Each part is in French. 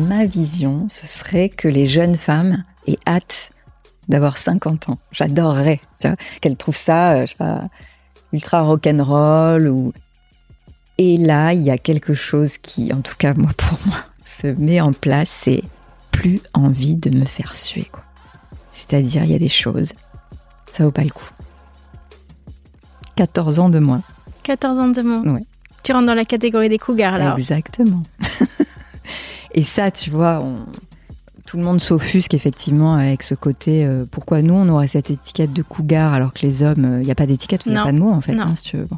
Ma vision, ce serait que les jeunes femmes aient hâte d'avoir 50 ans. J'adorerais, qu'elles trouvent ça, euh, je sais pas, ultra rock'n'roll ou. Et là, il y a quelque chose qui, en tout cas, moi, pour moi, se met en place, c'est plus envie de me faire suer, quoi. C'est-à-dire, il y a des choses, ça vaut pas le coup. 14 ans de moins. 14 ans de moins. Ouais. Tu rentres dans la catégorie des cougars, alors. Exactement. Et ça, tu vois, tout le monde s'offusque effectivement avec ce côté. Euh, pourquoi nous, on aurait cette étiquette de cougar alors que les hommes, il n'y a pas d'étiquette, il n'y a pas de mot en fait. Hein, si tu veux.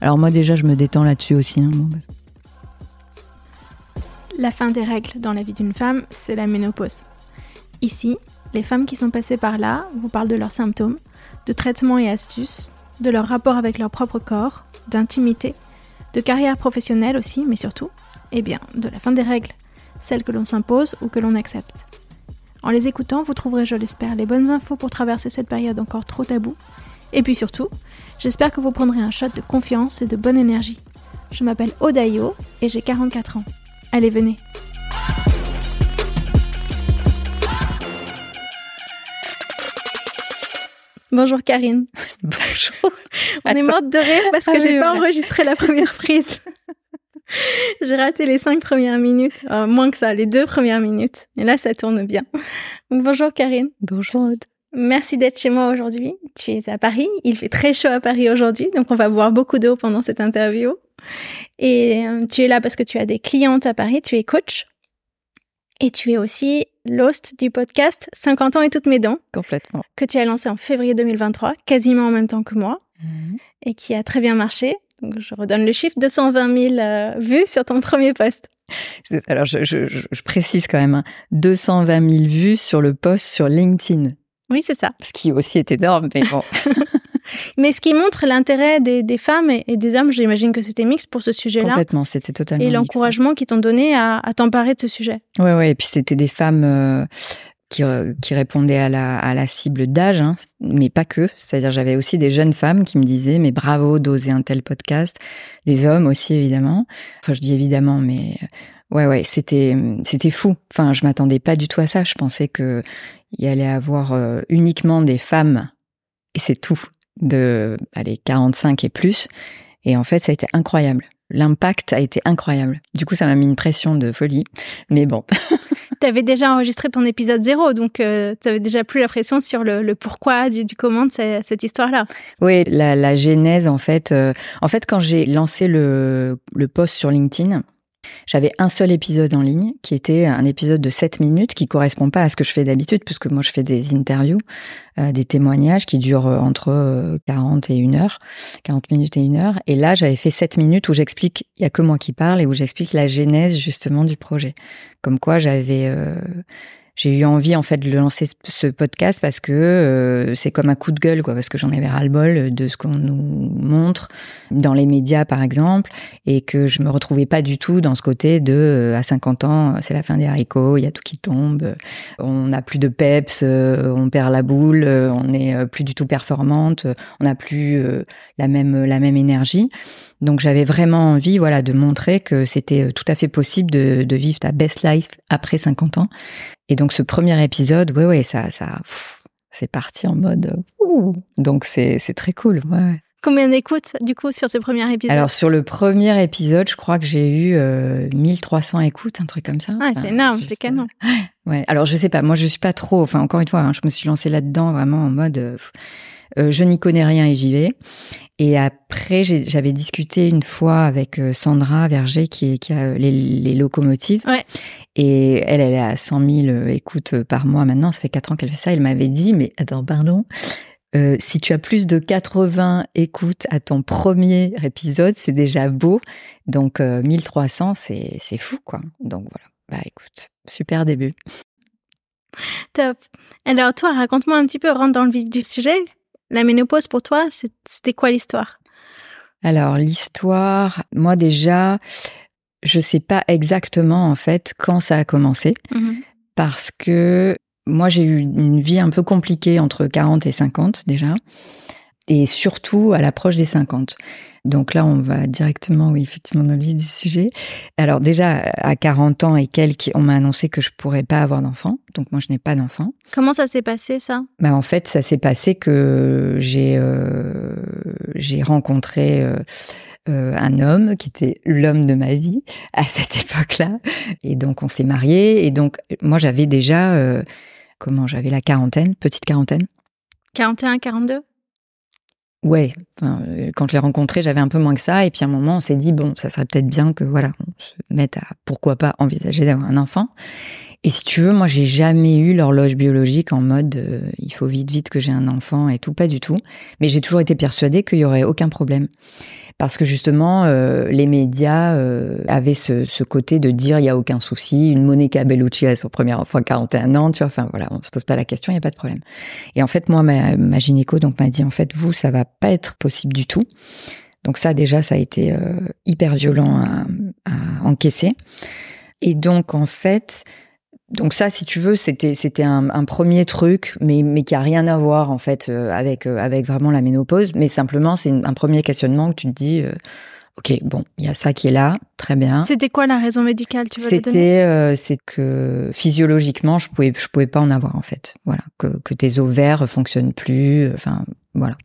Alors moi déjà, je me détends là-dessus aussi. Hein, la fin des règles dans la vie d'une femme, c'est la ménopause. Ici, les femmes qui sont passées par là vous parlent de leurs symptômes, de traitements et astuces, de leur rapport avec leur propre corps, d'intimité, de carrière professionnelle aussi, mais surtout, eh bien, de la fin des règles, celles que l'on s'impose ou que l'on accepte. En les écoutant, vous trouverez, je l'espère, les bonnes infos pour traverser cette période encore trop taboue. Et puis surtout, j'espère que vous prendrez un shot de confiance et de bonne énergie. Je m'appelle Odayo et j'ai 44 ans. Allez, venez. Bonjour Karine. Bonjour. On est morte de rire parce que j'ai pas enregistré la première prise. j'ai raté les cinq premières minutes, euh, moins que ça, les deux premières minutes. Et là, ça tourne bien. bonjour Karine. Bonjour Aude. Merci d'être chez moi aujourd'hui. Tu es à Paris. Il fait très chaud à Paris aujourd'hui, donc on va boire beaucoup d'eau pendant cette interview. Et euh, tu es là parce que tu as des clientes à Paris, tu es coach. Et tu es aussi l'host du podcast 50 ans et toutes mes dents. Complètement. Que tu as lancé en février 2023, quasiment en même temps que moi. Mhm. Et qui a très bien marché. Donc je redonne le chiffre 220 000 euh, vues sur ton premier post. Alors je, je, précise quand même, 220 hein. 000 vues sur le post sur LinkedIn. Oui, c'est ça. Ce qui aussi est énorme, mais bon. Mais ce qui montre l'intérêt des, femmes et, des hommes, j'imagine que c'était mixte pour ce sujet-là. Complètement, c'était totalement. Et l'encouragement qu'ils t'ont donné à, t'emparer de ce sujet. Oui, oui. Et puis c'était des femmes euh, qui, euh, qui, répondaient à la, à la cible d'âge, hein, mais pas que. C'est-à-dire, j'avais aussi des jeunes femmes qui me disaient, mais bravo d'oser un tel podcast. Des hommes aussi, évidemment. Enfin, je dis évidemment, mais. Ouais, ouais, c'était c'était fou. Enfin, je m'attendais pas du tout à ça. Je pensais que il allait avoir euh, uniquement des femmes et c'est tout de allez, 45 et plus. Et en fait, ça a été incroyable. L'impact a été incroyable. Du coup, ça m'a mis une pression de folie. Mais bon. tu avais déjà enregistré ton épisode zéro, donc euh, tu déjà plus la pression sur le, pourquoi, du, comment de cette, histoire-là. Oui, la, genèse, en fait. Euh, en fait, quand j'ai lancé le, le post sur LinkedIn, j'avais un seul épisode en ligne qui était un épisode de 7 minutes qui correspond pas à ce que je fais d'habitude puisque moi je fais des interviews, euh, des témoignages qui durent euh, entre 40 euh, et 1 heure, 40 minutes et 1 heure. Et là, j'avais fait 7 minutes où j'explique, il y a que moi qui parle et où j'explique la genèse justement du projet. Comme quoi j'avais j'ai eu envie en fait de lancer ce podcast parce que euh, c'est comme un coup de gueule quoi parce que j'en avais ras le bol de ce qu'on nous montre dans les médias par exemple et que je me retrouvais pas du tout dans ce côté de euh, à 50 ans c'est la fin des haricots il y a tout qui tombe on n'a plus de peps euh, on perd la boule on n'est plus du tout performante on n'a plus la même la même énergie donc j'avais vraiment envie voilà de montrer que c'était tout à fait possible de, de vivre ta best life après 50 ans et donc ce premier épisode, ouais, ouais, ça, ça, c'est parti en mode, donc c'est c'est très cool. Ouais. Combien d'écoutes du coup sur ce premier épisode? Alors sur le premier épisode, je crois que j'ai eu 1300 euh, écoutes, un truc comme ça. Ouais, c'est énorme, c'est canon. Ouais. Alors je sais pas, moi je suis pas trop. Enfin encore une fois, hein, je me suis lancée là-dedans vraiment en mode. Euh, euh, je n'y connais rien et j'y vais. Et après, j'avais discuté une fois avec euh, Sandra Verger qui, qui a les, locomotives. Ouais. Et elle, elle est à 100 000 écoutes par mois maintenant. Ça fait 4 ans qu'elle fait ça. Elle m'avait dit, mais attends, pardon. Euh, si tu as plus de 80 écoutes à ton premier épisode, c'est déjà beau. Donc 1300, c'est c'est fou quoi. Donc voilà. Bah écoute, super début. Top. Alors toi, raconte-moi un petit peu, rentre dans le vif du sujet. La ménopause pour toi, c'était quoi l'histoire? Alors l'histoire, moi déjà, je sais pas exactement en fait quand ça a commencé. Mmh parce que moi j'ai eu une vie un peu compliquée entre 40 et 50 déjà et surtout à l'approche des 50. Donc là, on va directement, oui, effectivement, dans le vif du sujet. Alors déjà, à 40 ans et quelques, on m'a annoncé que je pourrais pas avoir d'enfant. Donc moi, je n'ai pas d'enfant. Comment ça s'est passé, ça? Bah, En fait, ça s'est passé que j'ai euh, j'ai rencontré... Euh, euh, un homme qui était l'homme de ma vie à cette époque-là. Et donc on s'est mariés. Et donc moi j'avais déjà, comment, j'avais la quarantaine, petite quarantaine. 41, 42 Ouais, euh, quand je l'ai rencontré, j'avais un peu moins que ça. Et puis à un moment, on s'est dit, bon, ça serait peut-être bien que voilà, on se mette à, pourquoi pas, envisager d'avoir un enfant. Et si tu veux, moi, j'ai jamais eu l'horloge biologique en mode, euh, il faut vite, vite que j'ai un enfant et tout, pas du tout. Mais j'ai toujours été persuadée qu'il y aurait aucun problème parce que justement euh, les médias euh, avaient ce, ce, côté de dire il y a aucun souci, une Monica Bellucci a son premier enfant à 41 ans, tu vois, enfin voilà, on se pose pas la question, il y a pas de problème. Et en fait moi ma, ma gynéco donc m'a dit en fait vous ça va pas être possible du tout. Donc ça déjà ça a été euh, hyper violent à, à encaisser. Et donc en fait donc ça, si tu veux, c'était c'était un, un, premier truc, mais mais qui a rien à voir en fait euh, avec euh, avec vraiment la ménopause, mais simplement c'est un premier questionnement où tu te dis, euh, ok, bon, il y a ça qui est là, très bien. C'était quoi la raison médicale tu C'était c'est que physiologiquement, je pouvais je pouvais pas en avoir en fait, voilà, que que tes ovaires fonctionnent plus, enfin voilà.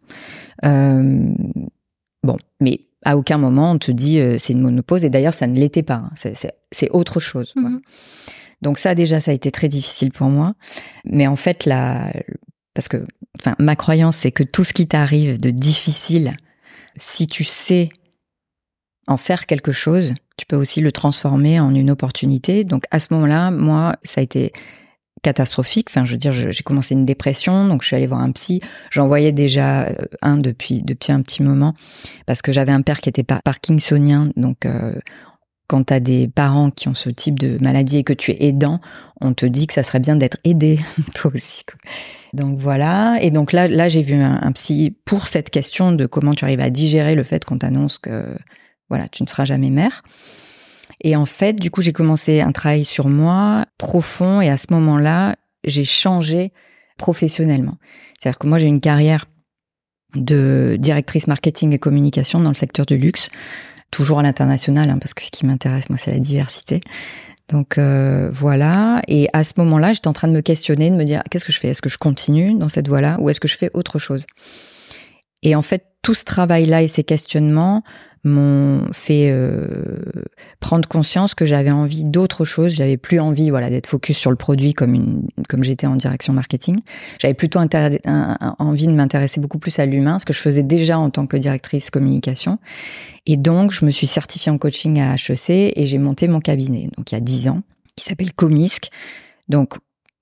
bon, mais à aucun moment on te dit c'est une ménopause et d'ailleurs ça ne l'était pas, hein. c'est c'est autre chose. Voilà. Donc ça déjà, ça a été très difficile pour moi. Mais en fait, là, parce que, enfin, ma croyance, c'est que tout ce qui t'arrive de difficile, si tu sais en faire quelque chose, tu peux aussi le transformer en une opportunité. Donc à ce moment-là, moi, ça a été catastrophique. Enfin, je veux dire, j'ai commencé une dépression, donc je suis allée voir un psy. J'en voyais déjà euh, un depuis depuis un petit moment parce que j'avais un père qui était parkinsonien, donc euh, quand tu as des parents qui ont ce type de maladie et que tu es aidant, on te dit que ça serait bien d'être aidé, toi aussi. Donc voilà. Et donc là, là j'ai vu un, psy pour cette question de comment tu arrives à digérer le fait qu'on t'annonce que voilà, tu ne seras jamais mère. Et en fait, du coup, j'ai commencé un travail sur moi profond et à ce moment-là, j'ai changé professionnellement. C'est-à-dire que moi, j'ai une carrière de directrice marketing et communication dans le secteur du luxe toujours à l'international, hein, parce que ce qui m'intéresse, moi, c'est la diversité. Donc euh, voilà. Et à ce moment-là, j'étais en train de me questionner, de me dire qu'est-ce que je fais? Est-ce que je continue dans cette voie-là ou est-ce que je fais autre chose? Et en fait, tout ce travail-là et ces questionnements m'ont fait euh, prendre conscience que j'avais envie d'autre chose. J'avais plus envie, voilà, d'être focus sur le produit comme une, comme j'étais en direction marketing. J'avais plutôt envie de m'intéresser beaucoup plus à l'humain, ce que je faisais déjà en tant que directrice communication. Et donc, je me suis certifiée en coaching à HEC et j'ai monté mon cabinet. Donc, il y a dix ans, qui s'appelle Comisc. Donc,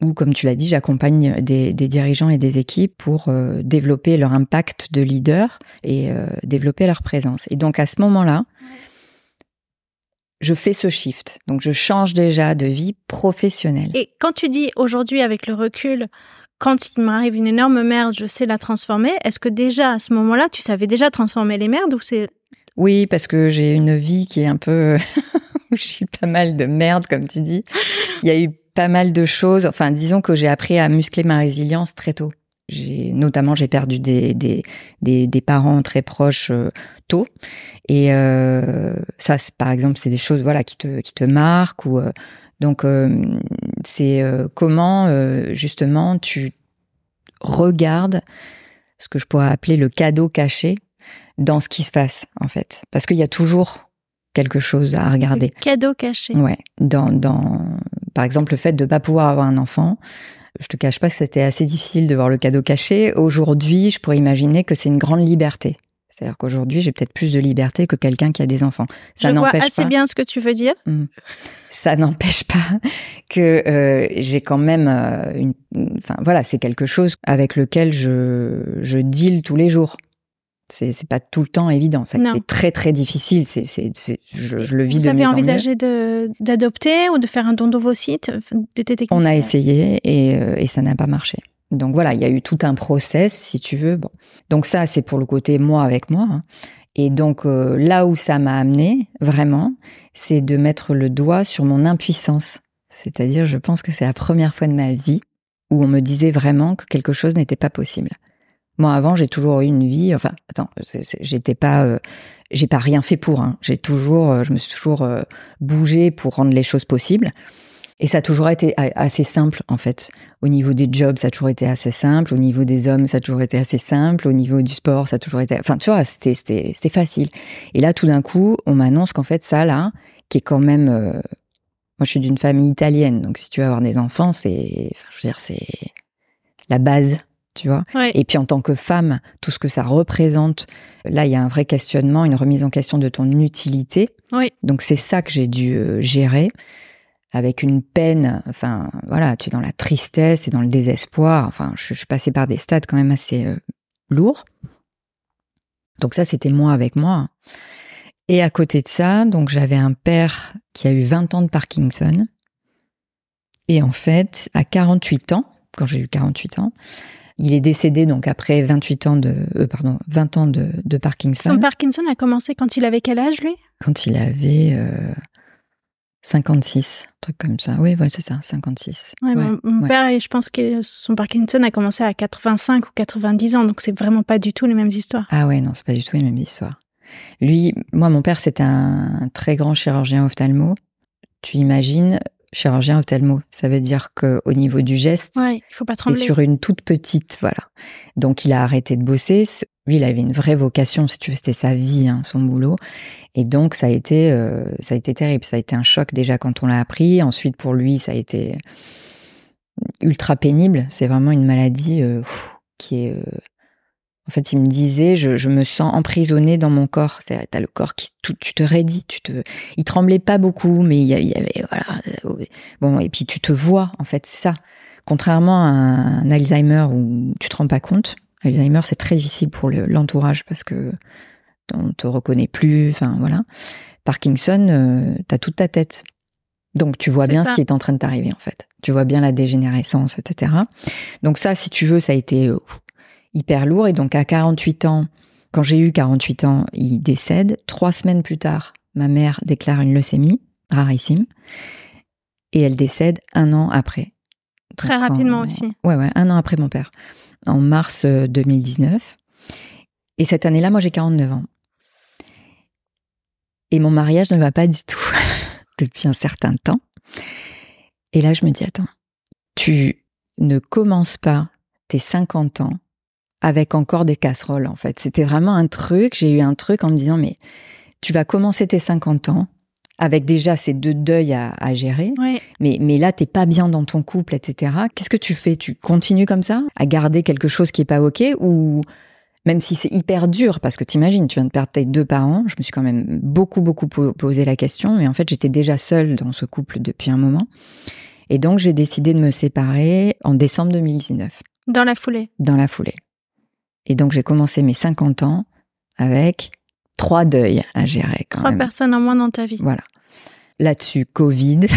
où, comme tu l'as dit, j'accompagne des, dirigeants et des équipes pour euh, développer leur impact de leader et euh, développer leur présence. Et donc à ce moment-là, je fais ce shift. Donc, je change déjà de vie professionnelle. Et quand tu dis aujourd'hui, avec le recul, quand il m'arrive une énorme merde, je sais la transformer, est-ce que déjà à ce moment-là, tu savais déjà transformer les merdes ou c'est. Oui, parce que j'ai une vie qui est un peu. j'ai eu pas mal de merde, comme tu dis. Il y a eu pas mal de choses. Enfin, disons que j'ai appris à muscler ma résilience très tôt. J'ai notamment j'ai perdu des, des, des, parents très proches euh, tôt et euh, ça c'est par exemple c'est des choses voilà qui te qui te marquent ou euh, donc c'est comment justement tu regardes ce que je pourrais appeler le cadeau caché dans ce qui se passe en fait parce qu'il y a toujours quelque chose à regarder. Le cadeau caché. Ouais, dans dans par exemple le fait de pas pouvoir avoir un enfant je te cache pas que c'était assez difficile de voir le cadeau caché. Aujourd'hui, je pourrais imaginer que c'est une grande liberté. C'est-à-dire qu'aujourd'hui, j'ai peut-être plus de liberté que quelqu'un qui a des enfants. Ça je vois assez bien ce que tu veux dire. Mmh. Ça n'empêche pas que euh, j'ai quand même euh, une. Enfin, voilà, c'est quelque chose avec lequel je je deal tous les jours. C'est c'est pas tout le temps évident. Ça a été très très difficile. C'est c'est je, je, le vis Vous de avez envisagé de d'adopter ou de faire un don d'ovocytes On a essayé et euh, et ça n'a pas marché. Donc voilà, il y a eu tout un process, si tu veux. Bon, donc ça c'est pour le côté moi avec moi. Hein. Et donc euh, là où ça m'a amené vraiment, c'est de mettre le doigt sur mon impuissance. C'est-à-dire, je pense que c'est la première fois de ma vie où on me disait vraiment que quelque chose n'était pas possible. Moi, avant, j'ai toujours eu une vie. Enfin, attends, j'étais pas, euh, j'ai pas rien fait pour. Hein. J'ai toujours, euh, je me suis toujours euh, bougé pour rendre les choses possibles. Et ça a toujours été assez simple, en fait. Au niveau des jobs, ça a toujours été assez simple. Au niveau des hommes, ça a toujours été assez simple. Au niveau du sport, ça a toujours été. Enfin, tu vois, c'était facile. Et là, tout d'un coup, on m'annonce qu'en fait, ça là, qui est quand même. moi, je suis d'une famille italienne, donc si tu veux avoir des enfants, c'est, enfin, je veux dire, c'est la base tu vois. Et puis en tant que femme, tout ce que ça représente, là il y a un vrai questionnement, une remise en question de ton utilité. Donc c'est ça que j'ai dû euh, gérer avec une peine. Enfin voilà, tu es dans la tristesse et dans le désespoir. Enfin, je, suis passée par des stades quand même assez euh, lourds. Donc ça c'était moi avec moi. Et à côté de ça, donc j'avais un père qui a eu 20 ans de Parkinson. Et en fait, à 48 ans, quand j'ai eu 48 ans, il est décédé donc après 28 ans de, euh, pardon, 20 ans de, de, Parkinson. Son Parkinson a commencé quand il avait quel âge, lui? Quand il avait 56, euh, un truc comme ça. Oui, ouais, c'est ça, 56. Ouais, mon, père, je pense que son Parkinson a commencé à 85 ou 90 ans, donc c'est vraiment pas du tout les mêmes histoires. Ah ouais, non, c'est pas du tout les mêmes histoires. Lui, moi, mon père, c'était un très grand chirurgien ophtalmo. Tu imagines, chirurgien ophtalmo. Ça veut dire que au niveau du geste, il faut pas trembler. sur une toute petite, voilà. Donc il a arrêté de bosser. Lui, il avait une vraie vocation, si tu veux, c'était sa vie, hein, son boulot. Et donc ça a été, euh, ça a été terrible. Ça a été un choc déjà quand on l'a appris. Ensuite, pour lui, ça a été ultra pénible. C'est vraiment une maladie euh, qui est euh, en fait, il me disait, je, me sens emprisonnée dans mon corps. C'est, t'as le corps qui, tu te raidis, tu te, il tremblait pas beaucoup, mais il y avait, voilà, euh, bon, et puis tu te vois, en fait, c'est ça. Contrairement à un, Alzheimer où tu te rends pas compte, Alzheimer c'est très difficile pour l'entourage parce que on te reconnaît plus, enfin voilà. Parkinson, euh, t'as toute ta tête. Donc tu vois bien ce qui est en train de t'arriver en fait. Tu vois bien la dégénérescence, etc. Donc ça, si tu veux, ça a été euh, hyper lourd. Et donc à 48 ans, quand j'ai eu 48 ans, il décède. Trois semaines plus tard, ma mère déclare une leucémie, rarissime. Et elle décède un an après. Très rapidement aussi. Ouais, ouais, un an après mon père. En mars 2019. Euh, Et cette année-là, moi, j'ai 49 ans. Et mon mariage ne va pas du tout depuis un certain temps. Et là, je me dis, attends, tu ne commences pas tes 50 ans avec encore des casseroles, en fait. C'était vraiment un truc, j'ai eu un truc en me disant, mais tu vas commencer tes 50 ans avec déjà ces deux deuils à, gérer, mais, mais là, t'es pas bien dans ton couple, etc. Qu'est-ce que tu fais? Tu continues comme ça à garder quelque chose qui est pas OK ou même si c'est hyper dur, parce que t'imagines, tu viens de perdre tes deux parents, je me suis quand même beaucoup, beaucoup posé la question, mais en fait, j'étais déjà seule dans ce couple depuis un moment. Et donc, j'ai décidé de me séparer en décembre 2019. Dans la foulée Dans la foulée. Et donc j'ai commencé mes 50 ans avec trois deuils à gérer. trois personnes en moins dans ta vie. Voilà. là-dessus, Covid.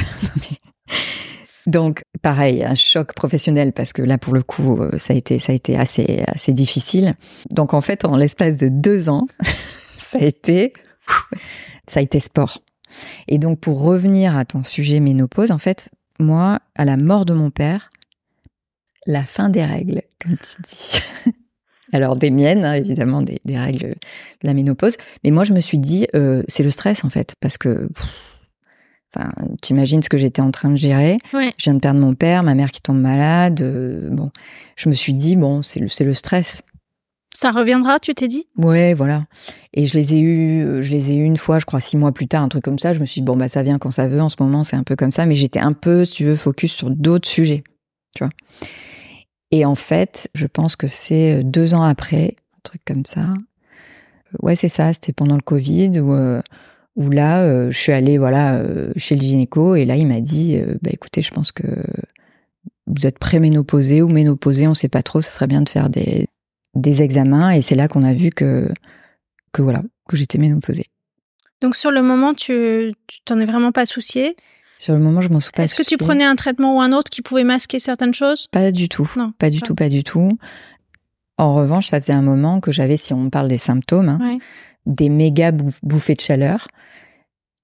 Donc, pareil, un choc professionnel parce que là, pour le coup, euh, ça a été, ça a été assez, assez difficile. Donc, en fait, en l'espace de deux ans, ça a été, ça a été sport. Et donc, pour revenir à ton sujet ménopause, en fait, moi, à la mort de mon père, la fin des règles, comme tu dis. Alors des miennes, hein, évidemment, des, règles de la ménopause. Mais moi, je me suis dit, euh, c'est le stress en fait, parce que, enfin, tu imagines ce que j'étais en train de gérer. Je viens de perdre mon père, ma mère qui tombe malade. Euh, bon, je me suis dit, bon, c'est le, le stress. Ça reviendra, tu t'es dit? Ouais, voilà. Et je les ai eu, je les ai eu une fois, je crois six mois plus tard, un truc comme ça. Je me suis dit bon bah ça vient quand ça veut. En ce moment, c'est un peu comme ça, mais j'étais un peu, si tu veux, focus sur d'autres sujets, tu vois. Et en fait, je pense que c'est euh, deux ans après, un truc comme ça. Euh, ouais, c'est ça. C'était pendant le Covid où, euh, où là, je suis allée voilà chez le gynéco et là, il m'a dit, bah écoutez, je pense que vous êtes préménopausée ou ménopausée, on sait pas trop. Ça serait bien de faire des des examens et c'est là qu'on a vu que que voilà que j'étais ménopausée. Donc sur le moment, tu t'en es vraiment pas soucié sur le moment, je m'en suis pas. Est-ce que tu prenais un traitement ou un autre qui pouvait masquer certaines choses? Pas du tout. Non, pas du tout, pas du tout. En revanche, ça faisait un moment que j'avais, si on parle des symptômes, hein, des méga bouffées de chaleur.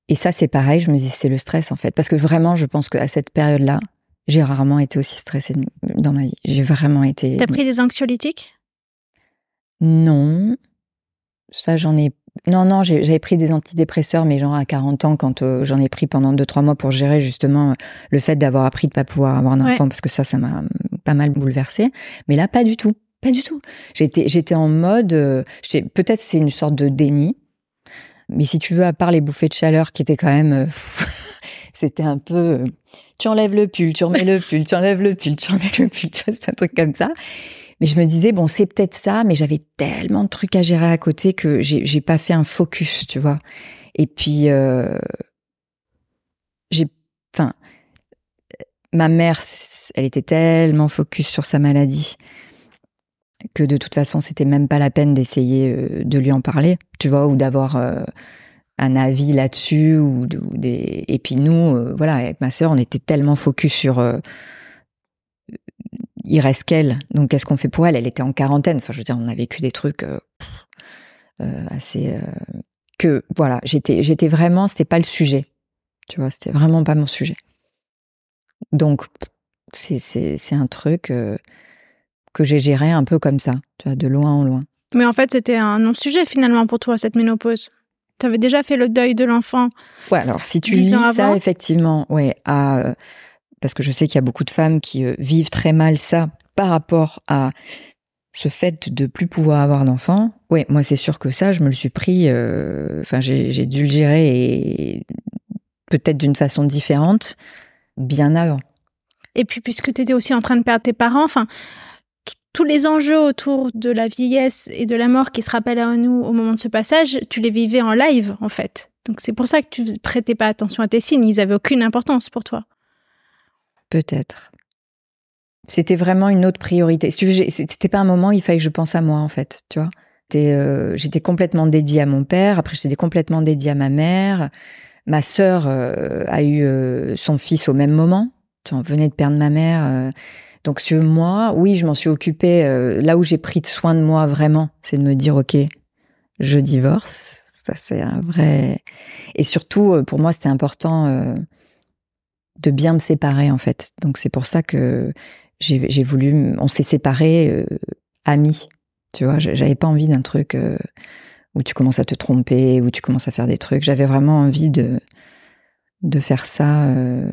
Et ça, c'est pareil. Je me dis, c'est le stress en fait, parce que vraiment, je pense qu'à cette période-là, j'ai rarement été aussi stressée dans ma vie. J'ai vraiment été. T'as pris des anxiolytiques? Non. Ça, j'en ai non, non, j'avais pris des antidépresseurs, mais genre à 40 ans, quand euh, j'en ai pris pendant 2-3 mois pour gérer justement euh, le fait d'avoir appris de pas pouvoir avoir un enfant, parce que ça, ça m'a pas mal bouleversé. Mais là, pas du tout. Pas du tout. J'étais, j'étais en mode, euh, peut-être c'est une sorte de déni. Mais si tu veux, à part les bouffées de chaleur qui étaient quand même, c'était un peu, tu enlèves le pull, tu remets le pull, tu enlèves le pull, tu remets le pull, c'est un truc comme ça. Mais je me disais, bon, c'est peut-être ça, mais j'avais tellement de trucs à gérer à côté que j'ai pas fait un focus, tu vois. Et puis, euh, j'ai, enfin, ma mère, elle était tellement focus sur sa maladie que de toute façon, c'était même pas la peine d'essayer euh, de lui en parler, tu vois, ou d'avoir euh, un avis là-dessus, ou, des. Et puis nous, voilà, avec ma sœur, on était tellement focus sur il reste qu'elle. Donc, qu'est-ce qu'on fait pour elle? Elle était en quarantaine. Enfin, je veux dire, on a vécu des trucs euh, euh, assez. Euh, que, voilà, j'étais, j'étais vraiment. C'était pas le sujet. Tu vois, c'était vraiment pas mon sujet. Donc, c'est, un truc que j'ai géré un peu comme ça, tu vois, de loin en loin. Mais en fait, c'était un non-sujet finalement pour toi, cette ménopause. Tu avais déjà fait le deuil de l'enfant. Ouais, alors si tu lis ça, effectivement, ouais, à parce que je sais qu'il y a beaucoup de femmes qui euh, vivent très mal ça par rapport à ce fait de plus pouvoir avoir d'enfants. Ouais, moi c'est sûr que ça, je me le suis pris. Euh, enfin, j'ai dû le gérer et peut-être d'une façon différente bien avant. Et puis puisque tu étais aussi en train de perdre tes parents, enfin tous les enjeux autour de la vieillesse et de la mort qui se rappellent à nous au moment de ce passage, tu les vivais en live en fait. Donc c'est pour ça que tu prêtais pas attention à tes signes, ils avaient aucune importance pour toi. Peut-être. C'était vraiment une autre priorité. C'était pas un moment où il fallait que je pense à moi, en fait, tu vois. Euh, j'étais complètement dédiée à mon père, après j'étais complètement dédiée à ma mère. Ma sœur euh, a eu euh, son fils au même moment. Tu vois, on venait de perdre ma mère. donc sur moi, oui, je m'en suis occupée. là où j'ai pris soin de moi vraiment, c'est de me dire, ok, je divorce. Ça c'est un vrai. Et surtout, pour moi, c'était important de bien me séparer en fait. Donc c'est pour ça que j'ai voulu, on s'est séparés euh, amis. Tu vois, j'avais pas envie d'un truc euh, où tu commences à te tromper, où tu commences à faire des trucs. J'avais vraiment envie de de faire ça euh,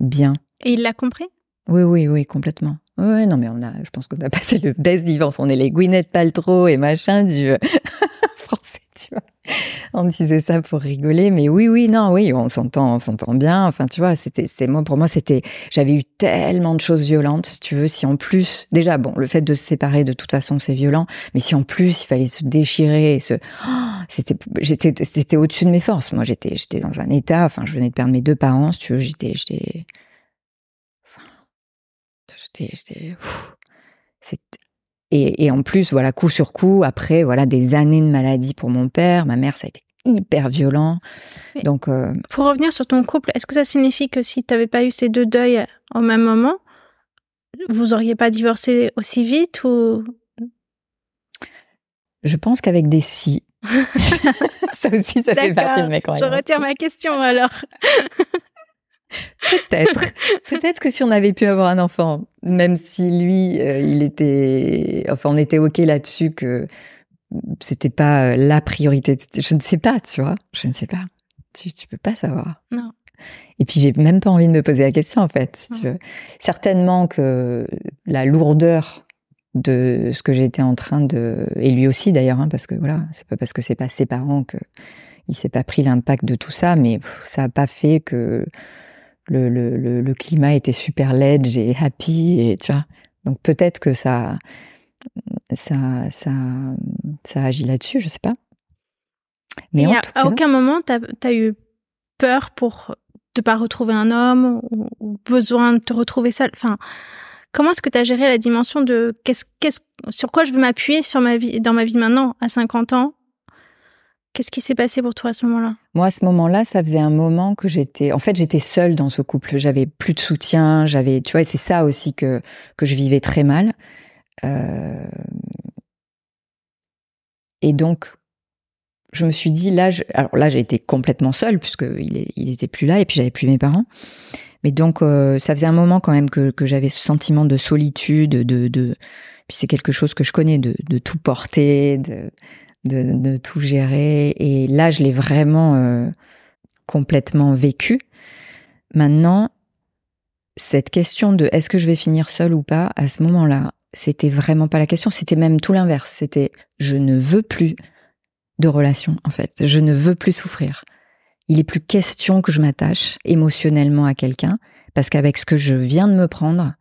bien. Et il l'a compris? Oui, oui, oui, complètement. Oui, non, mais on a, je pense qu'on a passé le best divorce. On est les Gwyneth Paltrow et machin du on disait ça pour rigoler, mais oui, oui, non, oui, on s'entend, on s'entend bien. Enfin, tu vois, c'était, moi, pour moi, c'était, j'avais eu tellement de choses violentes, tu veux. Si en plus, déjà, bon, le fait de se séparer, de toute façon, c'est violent, mais si en plus il fallait se déchirer se, oh, c'était, j'étais, c'était au-dessus de mes forces. Moi, j'étais, j'étais dans un état. Enfin, je venais de perdre mes deux parents, tu veux. J'étais, j'étais, j'étais, j'étais, et, et, en plus, voilà, coup sur coup, après, voilà, des années de maladie pour mon père, ma mère, ça a été hyper violent. Donc, euh, Pour revenir sur ton couple, est-ce que ça signifie que si tu n'avais pas eu ces deux deuils au même moment, vous auriez pas divorcé aussi vite ou? Je pense qu'avec des si, ça aussi, ça fait partie de mes croyances. Je retire ma question alors. Peut-être. Peut-être que si on avait pu avoir un enfant, même si lui, euh, il était, enfin, on était ok là-dessus que c'était pas euh, la priorité. Je ne sais pas, tu vois. Je ne sais pas. Tu, tu peux pas savoir. Non. Et puis j'ai même pas envie de me poser la question en fait. Si tu veux. Certainement que la lourdeur de ce que j'étais en train de et lui aussi d'ailleurs hein, parce que voilà c'est pas parce que c'est pas ses parents que il s'est pas pris l'impact de tout ça mais ça a pas fait que le, le, le, climat était super ledge et happy et tu vois. Donc peut-être que ça ça ça ça agit là-dessus je sais pas. Mais à, aucun moment tu as, eu peur pour de pas retrouver un homme ou, ou besoin de te retrouver seule? Enfin Comment est-ce que tu as géré la dimension de qu'est-ce, qu'est-ce, sur quoi je veux m'appuyer sur ma vie, dans ma vie maintenant, à 50 ans? Qu'est-ce qui s'est passé pour toi à ce moment-là? Moi, à ce moment-là, ça faisait un moment que j'étais. En fait, j'étais seule dans ce couple. J'avais plus de soutien. J'avais, tu vois, c'est ça aussi que que je vivais très mal. Euh, et donc, je me suis dit là, alors là, j'ai complètement seule puisque il, il était plus là et puis j'avais plus mes parents. Mais donc, euh, ça faisait un moment quand même que, que j'avais ce sentiment de solitude, de, de puis c'est quelque chose que je connais, de, de tout porter, de, de, tout gérer. Et là, je l'ai vraiment euh, complètement vécu. Maintenant, cette question de est-ce que je vais finir seule ou pas, à ce moment-là, c'était vraiment pas la question. C'était même tout l'inverse. C'était je ne veux plus de relation, en fait. Je ne veux plus souffrir il est plus question que je m'attache émotionnellement à quelqu'un parce qu'avec ce que je viens de me prendre,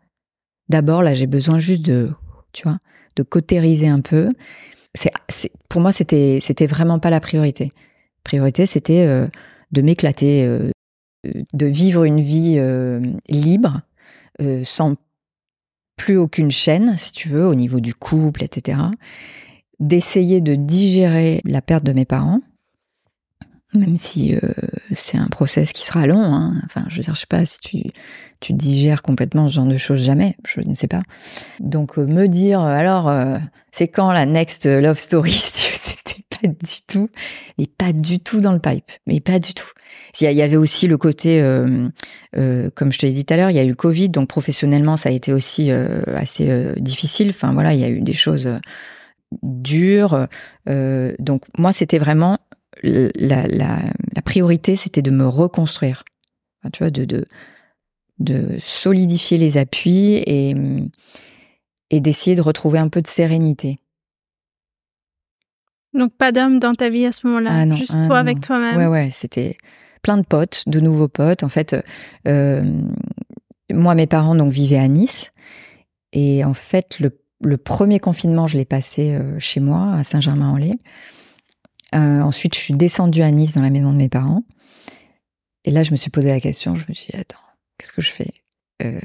d'abord là j'ai besoin juste de, tu vois, de cautériser un peu. Pour moi c'était c'était vraiment pas la priorité. Priorité c'était euh, de m'éclater, euh, de vivre une vie euh, libre, sans plus aucune chaîne, si tu veux, au niveau du couple, etc. D'essayer de digérer la perte de mes parents, même si euh, c'est un process qui sera long. Hein. Enfin, je veux dire, sais pas si tu, tu digères complètement ce genre de choses jamais, je ne sais pas. Donc, euh, me dire, euh, alors, c'est quand la next love story? C'était pas du tout, mais pas du tout dans le pipe, mais pas du tout. Il y avait aussi le côté, comme je te l'ai dit tout à l'heure, il y a eu Covid, donc professionnellement, ça a été aussi assez difficile. Enfin, voilà, il y a eu des choses dures. donc, moi, c'était vraiment la, la, la priorité, c'était de me reconstruire. tu vois, de, de, de, solidifier les appuis et, et d'essayer de retrouver un peu de sérénité. Donc pas d'homme dans ta vie à ce moment-là, ah juste ah toi avec toi-même. Ouais, ouais, c'était plein de potes, de nouveaux potes. En fait, euh, moi, mes parents donc vivaient à Nice, et en fait, le, le premier confinement, je l'ai passé euh, chez moi, à Saint-Germain-en-Laye. Euh, ensuite, je suis descendue à Nice dans la maison de mes parents. Et là, je me suis posé la question, je me suis dit, attends, qu'est-ce que je fais? Euh,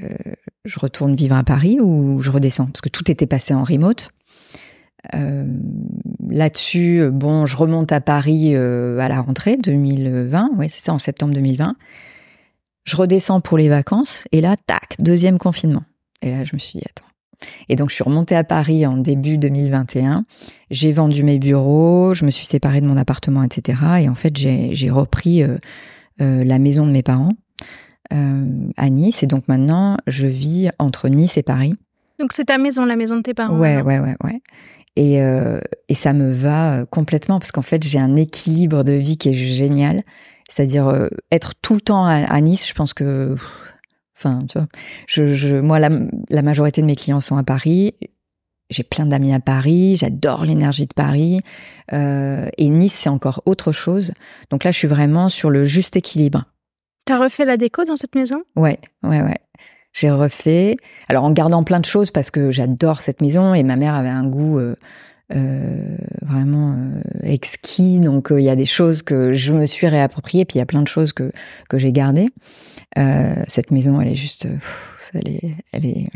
Je retourne vivre à Paris ou je redescends? Parce que tout était passé en remote. Euh, là-dessus, bon, je remonte à Paris à la rentrée 2020, oui, c'est ça, en septembre 2020. Je redescends pour les vacances et là, tac, deuxième confinement. Et là, je me suis dit, attends, et donc, je suis remontée à Paris en début 2021. J'ai vendu mes bureaux, je me suis séparée de mon appartement, etc. Et en fait, j'ai repris euh, euh, la maison de mes parents euh, à Nice. Et donc maintenant, je vis entre Nice et Paris. Donc, c'est ta maison, la maison de tes parents Ouais, ouais, ouais, ouais. Et, et ça me va complètement parce qu'en fait, j'ai un équilibre de vie qui est génial. C'est-à-dire être tout le temps à, Nice, je pense que Enfin, tu vois, je, moi, la, majorité de mes clients sont à Paris. J'ai plein d'amis à Paris. J'adore l'énergie de Paris. Euh, et Nice, c'est encore autre chose. Donc là, je suis vraiment sur le juste équilibre. T'as refait la déco dans cette maison? Ouais, ouais, ouais. J'ai refait. Alors en gardant plein de choses parce que j'adore cette maison et ma mère avait un goût euh, euh, vraiment exquis. Donc il y a des choses que je me suis réappropriées, puis il y a plein de choses que que j'ai gardées. Euh, cette maison, elle est juste, elle est, elle est,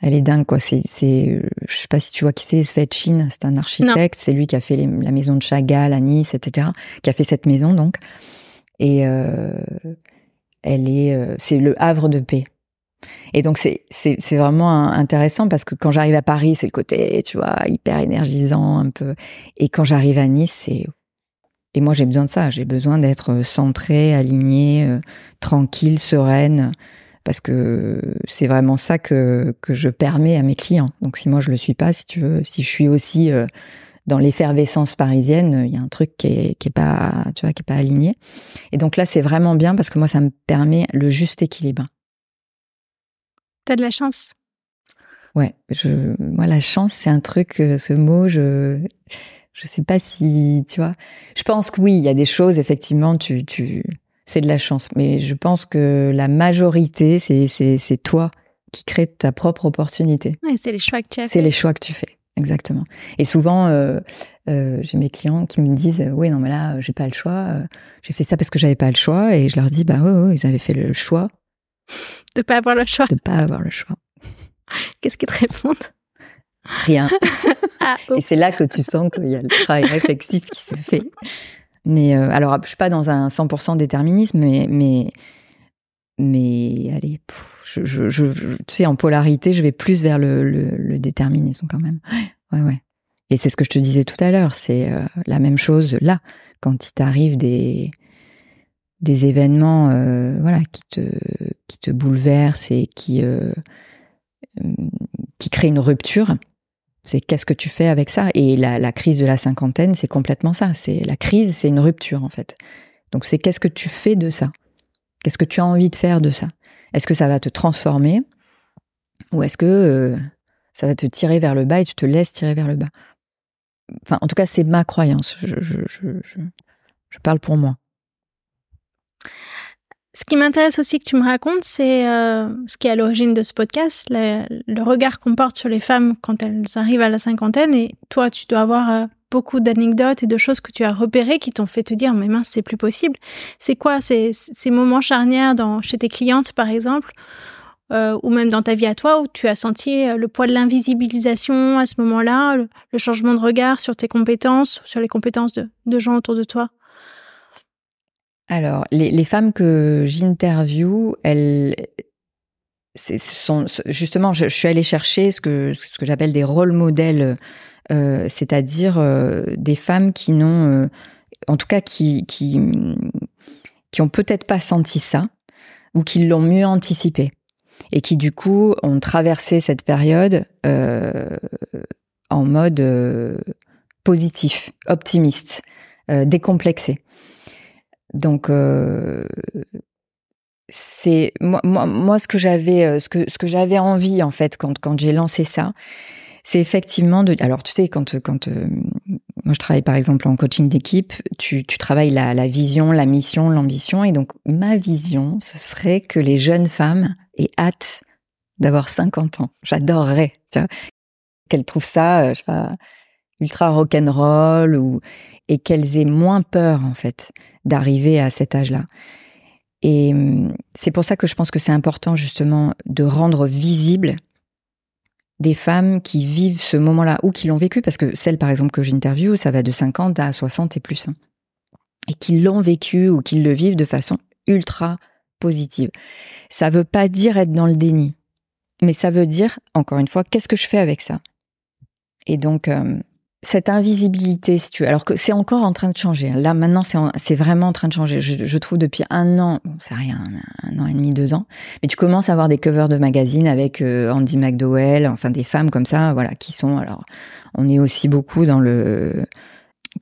Elle est dingue, quoi. C'est, c'est, je sais pas si tu vois qui c'est, Svetchin. C'est un architecte. C'est lui qui a fait la maison de Chagall à Nice, etc. Qui a fait cette maison, donc. Et euh, elle est, euh, c'est le havre de paix. Et donc c'est c'est c'est vraiment intéressant parce que quand j'arrive à Paris, c'est le côté, tu vois, hyper énergisant un peu. Et quand j'arrive à Nice, c'est et moi j'ai besoin de ça. J'ai besoin d'être centrée, alignée, euh, tranquille, sereine, parce que c'est vraiment ça que que je permets à mes clients. Donc si moi je le suis pas, si tu veux, si je suis aussi euh, dans l'effervescence parisienne, il y a un truc qui est, qui est pas, tu vois, qui est pas aligné. Et donc là, c'est vraiment bien parce que moi, ça me permet le juste équilibre. T'as de la chance? Ouais, je, moi, la chance, c'est un truc, euh, ce mot, je, je sais pas si, tu vois. Je pense que oui, il y a des choses, effectivement, tu, tu, c'est de la chance. Mais je pense que la majorité, c'est, c'est, c'est toi qui crée ta propre opportunité. Ouais, c'est les choix que tu as C'est les choix que tu fais. Exactement. Et souvent, euh, euh, j'ai mes clients qui me disent oui non mais là j'ai pas le choix. j'ai fait ça parce que j'avais pas le choix et je leur dis bah oui, oui ils avaient fait le choix de pas avoir le choix. De pas avoir le choix. Qu'est-ce qu'ils te répondent? Rien. Ah, et c'est là que tu sens qu'il y a le travail réflexif qui se fait. Mais euh, alors, je suis pas dans un 100% déterminisme, mais mais mais allez, je, je, je, tu sais, en polarité, je vais plus vers le, le, déterminisme quand même. Ouais, ouais. Et c'est ce que je te disais tout à l'heure, c'est euh, la même chose là, quand il t'arrive des des événements euh, voilà qui te qui te bouleversent et qui qui créent une rupture c'est qu'est-ce que tu fais avec ça? Et la, crise de la cinquantaine c'est complètement ça. C'est la crise c'est une rupture en fait. Donc c'est qu'est-ce que tu fais de ça? Qu'est-ce que tu as envie de faire de ça? Est-ce que ça va te transformer? Ou est-ce que euh, ça va te tirer vers le bas et tu te laisses tirer vers le bas? En tout cas c'est ma croyance. Je parle pour moi ce qui m'intéresse aussi que tu me racontes, c'est euh, ce qui est à l'origine de ce podcast, le, regard qu'on porte sur les femmes quand elles arrivent à la cinquantaine. Et toi, tu dois avoir euh, beaucoup d'anecdotes et de choses que tu as repérées qui t'ont fait te dire, mais mince, c'est plus possible. C'est quoi ces, ces moments charnières dans, chez tes clientes, par exemple, euh, ou même dans ta vie à toi, où tu as senti le poids de l'invisibilisation à ce moment-là, le, changement de regard sur tes compétences, sur les compétences de, de gens autour de toi? Alors, les, femmes que j'interviewe, elles, sont justement, je, suis allée chercher ce que j'appelle des rôles modèles, euh, c'est-à-dire euh, des femmes qui n'ont, euh, en tout cas, qui qui qui ont peut-être pas senti ça ou qui l'ont mieux anticipé et qui du coup ont traversé cette période en mode positif, optimiste, décomplexé. Donc euh, c'est moi, moi, ce que j'avais euh, ce que j'avais envie en fait quand j'ai lancé ça, c'est effectivement de alors tu sais quand quand euh, moi je travaille par exemple en coaching d'équipe, tu tu travailles la la vision, la mission, l'ambition et donc ma vision ce serait que les jeunes femmes aient hâte d'avoir 50 ans. J'adorerais, tu vois, qu'elles trouvent ça je sais pas ultra rock'n'roll ou et qu'elles aient moins peur en fait d'arriver à cet âge-là. Et hum, c'est pour ça que je pense que c'est important justement de rendre visible des femmes qui vivent ce moment-là ou qui l'ont vécu, parce que celles par exemple que j'interviewe, ça va de 50 à 60 et plus, hein, et qui l'ont vécu ou qui le vivent de façon ultra positive. Ça veut pas dire être dans le déni, mais ça veut dire, encore une fois, qu'est-ce que je fais avec ça? Et donc, hum, cette invisibilité, si tu veux, alors que c'est encore en train de changer. Là, maintenant, c'est vraiment en train de changer. Je, trouve depuis un an, bon, c'est rien, un, an et demi, deux ans, mais tu commences à avoir des covers de magazines avec euh, Andy McDowell, enfin des femmes comme ça, voilà, qui sont. Alors, on est aussi beaucoup dans le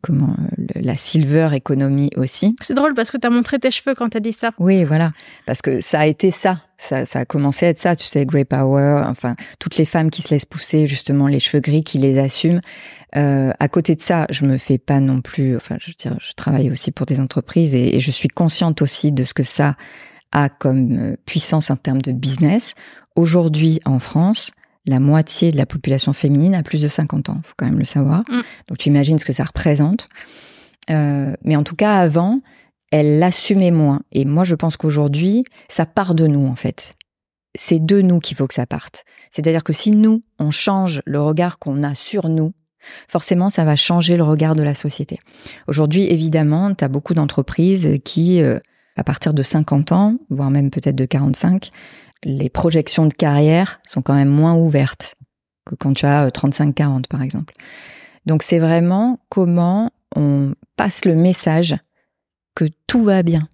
comment la silver economy aussi. C'est drôle parce que tu as montré tes cheveux quand tu as dit ça. Oui, voilà, parce que ça a été ça. ça. Ça a commencé à être ça, tu sais, Grey Power, enfin toutes les femmes qui se laissent pousser justement les cheveux gris, qui les assument. Euh, à côté de ça, je me fais pas non plus, enfin je veux dire, je travaille aussi pour des entreprises et, et je suis consciente aussi de ce que ça a comme euh, puissance en termes de business. Aujourd'hui en France, la moitié de la population féminine a plus de 50 ans, faut quand même le savoir. Mm. Donc tu imagines ce que ça représente. Euh, mais en tout cas, avant, elle l'assumait moins. Et moi, je pense qu'aujourd'hui, ça part de nous, en fait. c'est de nous qu'il faut que ça parte. C'est-à-dire que si nous, on change le regard qu'on a sur nous, forcément, ça va changer le regard de la société. Aujourd'hui, évidemment, tu as beaucoup d'entreprises qui, euh, à partir de 50 ans, voire même peut-être de 45, les projections de carrière sont quand même moins ouvertes que quand tu as 35-40, euh, par exemple. Donc, c'est vraiment comment on passe le message que tout va bien,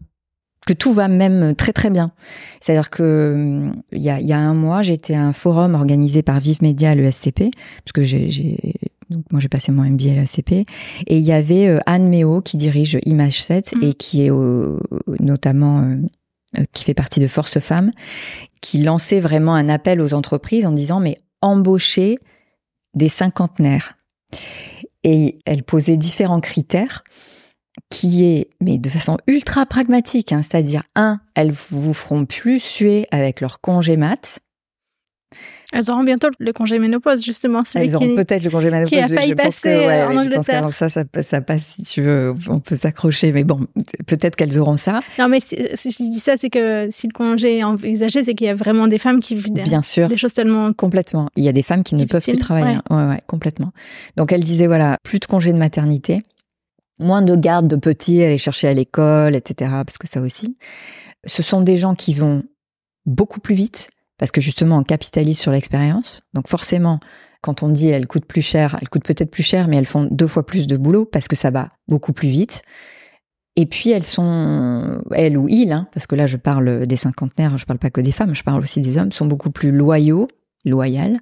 que tout va même très très bien. C'est-à-dire que hum, il y a, un mois, j'étais à un forum organisé par Vive Média à l'ESCP, parce que j'ai donc moi j'ai passé mon MBA à l'ESCP, et il y avait euh, Anne Méo qui dirige Image 7 mmh. et qui est notamment euh, qui fait partie de Force Femmes, qui lançait vraiment un appel aux entreprises en disant mais embaucher des cinquantenaires. Et elle posait différents critères qui est, mais de façon ultra pragmatique, hein, c'est-à-dire, un, elles vous feront plus suer avec leur congé mat. Elles auront bientôt le congé ménopause, justement. Elles auront peut-être le congé ménopause. Qui a failli passer que, en Angleterre. Je ça, ça, passe, si tu veux, on peut s'accrocher, mais bon, peut-être qu'elles auront ça. Non, mais si, je dis ça, c'est que si le congé est envisagé, c'est qu'il y a vraiment des femmes qui vivent des, Bien sûr. des choses tellement... Complètement. Il y a des femmes qui ne peuvent plus travailler. Ouais. ouais, complètement. Donc, elle disait, voilà, plus de congé de maternité moins de garde de petits, aller chercher à l'école, etc. Parce que ça aussi, ce sont des gens qui vont beaucoup plus vite parce que justement on capitalise sur l'expérience. Donc forcément, quand on dit elles coûtent plus cher, elles coûtent peut-être plus cher, mais elles font deux fois plus de boulot parce que ça va beaucoup plus vite. Et puis elles sont, elles ou ils, hein, parce que là je parle des cinquantenaires, je parle pas que des femmes, je parle aussi des hommes, sont beaucoup plus loyaux, loyales,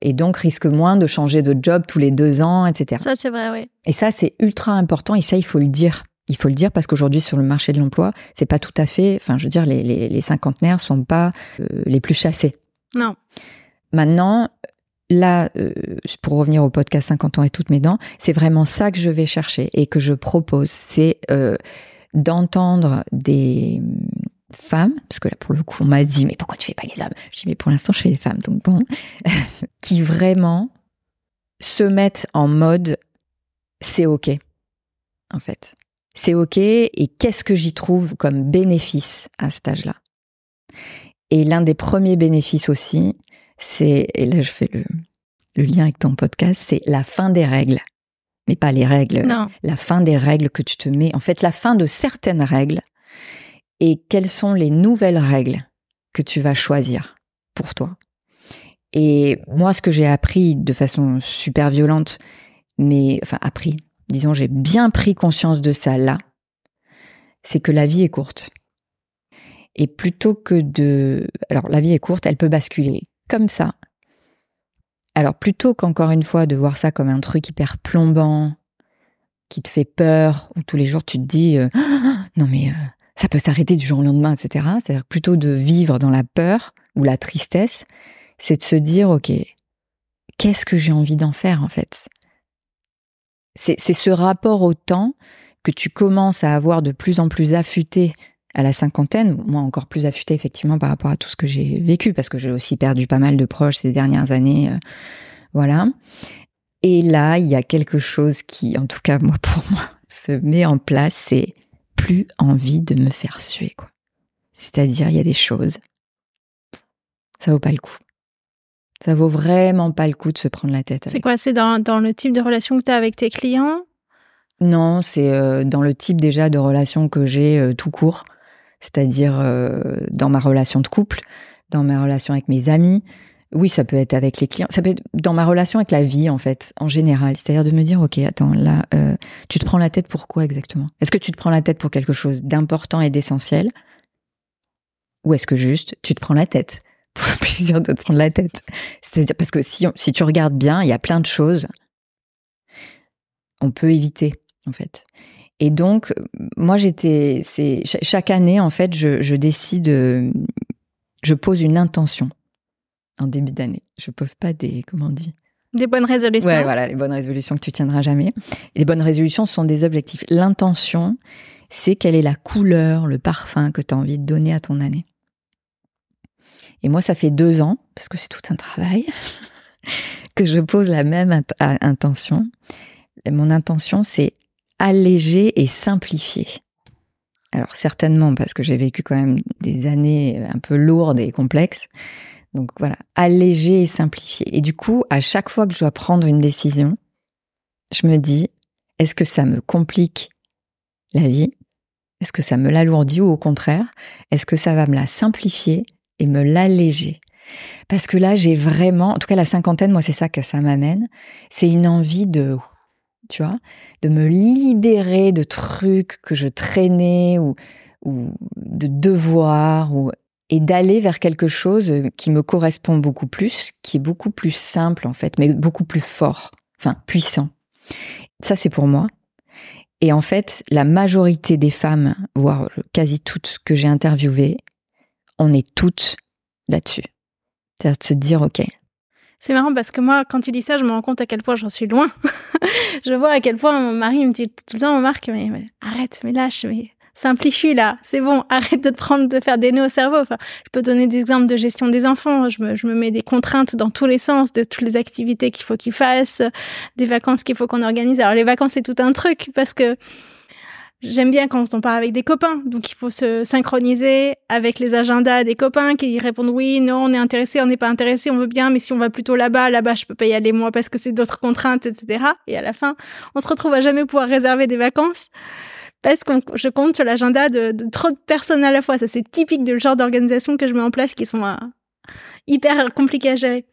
et donc risque moins de changer de job tous les deux ans, etc. Ça, c'est vrai, oui. Et ça, c'est ultra important et ça, il faut le dire. Il faut le dire parce qu'aujourd'hui, sur le marché de l'emploi, c'est pas tout à fait. Enfin, je veux dire, les, les, les cinquantenaires sont pas euh, les plus chassés. Non. Maintenant, là, euh, pour revenir au podcast 50 ans et toutes mes dents, c'est vraiment ça que je vais chercher et que je propose. C'est euh, d'entendre des femmes, parce que là pour le coup on m'a dit mais pourquoi tu fais pas les hommes? Je dis mais pour l'instant je fais les femmes, donc bon, qui vraiment se mettent en mode c'est ok, en fait. C'est ok et qu'est-ce que j'y trouve comme bénéfice à cet âge-là Et l'un des premiers bénéfices aussi, c'est, et là je fais le, le lien avec ton podcast, c'est la fin des règles. Mais pas les règles, non. la fin des règles que tu te mets, en fait la fin de certaines règles et quelles sont les nouvelles règles que tu vas choisir pour toi? Et moi, ce que j'ai appris de façon super violente, mais enfin appris, disons, j'ai bien pris conscience de ça là, c'est que la vie est courte. Et plutôt que de... Alors, la vie est courte, elle peut basculer comme ça. Alors, plutôt qu'encore une fois de voir ça comme un truc hyper plombant, qui te fait peur, où tous les jours tu te dis, euh, non mais... Euh, ça peut s'arrêter du jour au lendemain, etc. C'est-à-dire plutôt de vivre dans la peur ou la tristesse, c'est de se dire, OK, qu'est-ce que j'ai envie d'en faire en fait? C'est ce rapport au temps que tu commences à avoir de plus en plus affûté à la cinquantaine, moi encore plus affûté effectivement par rapport à tout ce que j'ai vécu, parce que j'ai aussi perdu pas mal de proches ces dernières années. Euh, voilà. Et là, il y a quelque chose qui, en tout cas moi pour moi, se met en place, c'est plus envie de me faire suer, quoi. C'est-à-dire, il y a des choses, ça vaut pas le coup. Ça vaut vraiment pas le coup de se prendre la tête. C'est quoi C'est dans, le type de relation que tu as avec tes clients? Non, c'est euh, dans le type déjà de relation que j'ai euh, tout court. C'est-à-dire euh, dans ma relation de couple, dans ma relation avec mes amis, oui, ça peut être avec les clients. Ça peut être dans ma relation avec la vie, en fait, en général. C'est-à-dire de me dire, OK, attends, là, tu te prends la tête pour quoi exactement? Est-ce que tu te prends la tête pour quelque chose d'important et d'essentiel? Ou est-ce que juste, tu te prends la tête? Plaisir de te prendre la tête C'est-à-dire, parce que si, si tu regardes bien, il y a plein de choses on peut éviter, en fait. Et donc, moi, j'étais, c'est chaque année, en fait, je, je décide, je pose une intention en début d'année. Je pose pas des, comment on dit? Des bonnes résolutions. Ouais, voilà, les bonnes résolutions que tu tiendras jamais. les bonnes résolutions sont des objectifs. L'intention, c'est quelle est la couleur, le parfum que tu as envie de donner à ton année. Et moi, ça fait deux ans, parce que c'est tout un travail, que je pose la même intention. Mon intention, c'est alléger et simplifier. Alors certainement parce que j'ai vécu quand même des années un peu lourdes et complexes. Donc voilà, alléger et simplifier. Et du coup, à chaque fois que je dois prendre une décision, je me dis, est-ce que ça me complique la vie? Est-ce que ça me l'alourdit ou au contraire, est-ce que ça va me la simplifier? Et me l'alléger Parce que là, j'ai vraiment, en tout cas la cinquantaine, moi c'est ça que ça m'amène, c'est une envie de, tu vois, de me libérer de trucs que je traînais ou, de devoirs ou et d'aller vers quelque chose qui me correspond beaucoup plus, qui est beaucoup plus simple en fait, mais beaucoup plus fort, enfin puissant. Ça c'est pour moi. Et en fait, la majorité des femmes, voire quasi toutes que j'ai interviewées, on est toutes là-dessus. C'est-à-dire de se dire, OK. C'est marrant parce que moi, quand tu dis ça, je me rends compte à quel point j'en suis loin. je vois à quel point mon mari me dit tout le temps, Marc, mais, mais arrête, mais lâche, mais simplifie là, c'est bon, arrête de te prendre, de faire des nœuds au cerveau. Enfin, je peux donner des exemples de gestion des enfants. Je me, je me mets des contraintes dans tous les sens, de toutes les activités qu'il faut qu'ils fassent, des vacances qu'il faut qu'on organise. Alors les vacances, c'est tout un truc parce que J'aime bien quand on part avec des copains, donc il faut se synchroniser avec les agendas des copains qui répondent oui, non, on est intéressé, on n'est pas intéressé, on veut bien, mais si on va plutôt là-bas, là-bas, je peux pas y aller moi parce que c'est d'autres contraintes, etc. Et à la fin, on se retrouve à jamais pouvoir réserver des vacances parce que je compte sur l'agenda de, trop de personnes à la fois. Ça, c'est typique du genre d'organisation que je mets en place qui sont euh, hyper compliquées à gérer.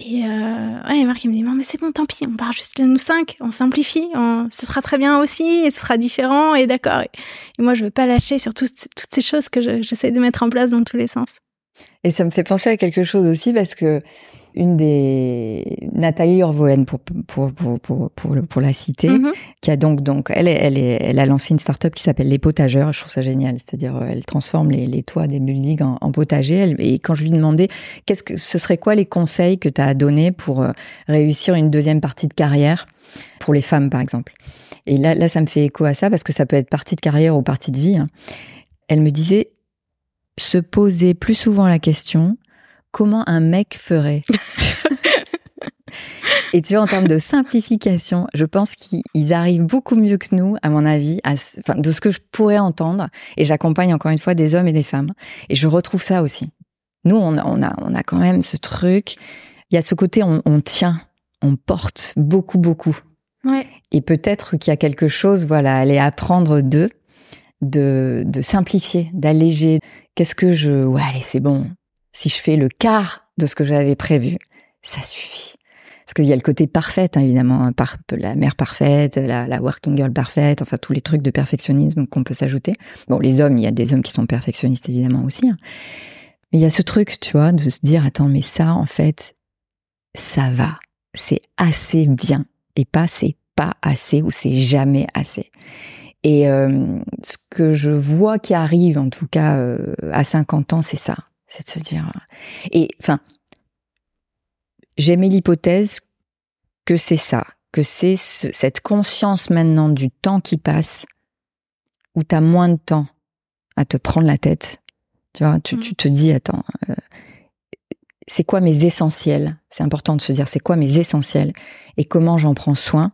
Et euh, ouais, Marc il me dit non mais c'est bon, tant pis, on part juste nous cinq, on simplifie, ce sera très bien aussi, et ce sera différent, et d'accord. Et, moi je veux pas lâcher sur toutes ces choses que j'essaie de mettre en place dans tous les sens. Et ça me fait penser à quelque chose aussi parce que une des Nathalie Urvoen pour pour pour pour pour, pour la citer, mm-hmm. qui a donc donc elle elle est, elle a lancé une start-up qui s'appelle les potageurs. Je trouve ça génial, c'est-à-dire euh, elle transforme les, les toits des buildings en, en potager. et quand je lui demandais qu'est-ce que ce serait quoi les conseils que tu as à donner pour euh, réussir une deuxième partie de carrière pour les femmes par exemple? Et là là ça me fait écho à ça parce que ça peut être partie de carrière ou partie de vie. Hein. Elle me disait se poser plus souvent la question comment un mec ferait Et tu vois, en termes de simplification, je pense qu'ils arrivent beaucoup mieux que nous, à mon avis, enfin, de ce que je pourrais entendre. Et j'accompagne encore une fois des hommes et des femmes. Et je retrouve ça aussi. Nous, on a, on a, on a quand même ce truc. Il y a ce côté, on, on tient, on porte beaucoup, beaucoup. Ouais. Et peut-être qu'il y a quelque chose, voilà, aller apprendre d'eux, de, de simplifier, d'alléger. Qu'est-ce que je, ouais, allez, c'est bon si je fais le quart de ce que j'avais prévu, ça suffit. Parce qu'il y a le côté parfait, hein, évidemment, par, la mère parfaite, la, la, working girl parfaite, enfin tous les trucs de perfectionnisme qu'on peut s'ajouter. Bon, les hommes, il y a des hommes qui sont perfectionnistes, évidemment aussi. Hein. Mais il y a ce truc, tu vois, de se dire, attends, mais ça, en fait, ça va. C'est assez bien. Et pas, c'est pas assez ou c'est jamais assez. Et euh, ce que je vois qui arrive, en tout cas euh, à 50 ans, c'est ça. C'est de se dire. Et enfin, j'aimais l'hypothèse que c'est ça, que c'est cette conscience maintenant du temps qui passe, où tu as moins de temps à te prendre la tête. Tu vois, tu, mmh. te dis, attends, euh, c'est quoi mes essentiels? C'est important de se dire, c'est quoi mes essentiels? Et comment j'en prends soin?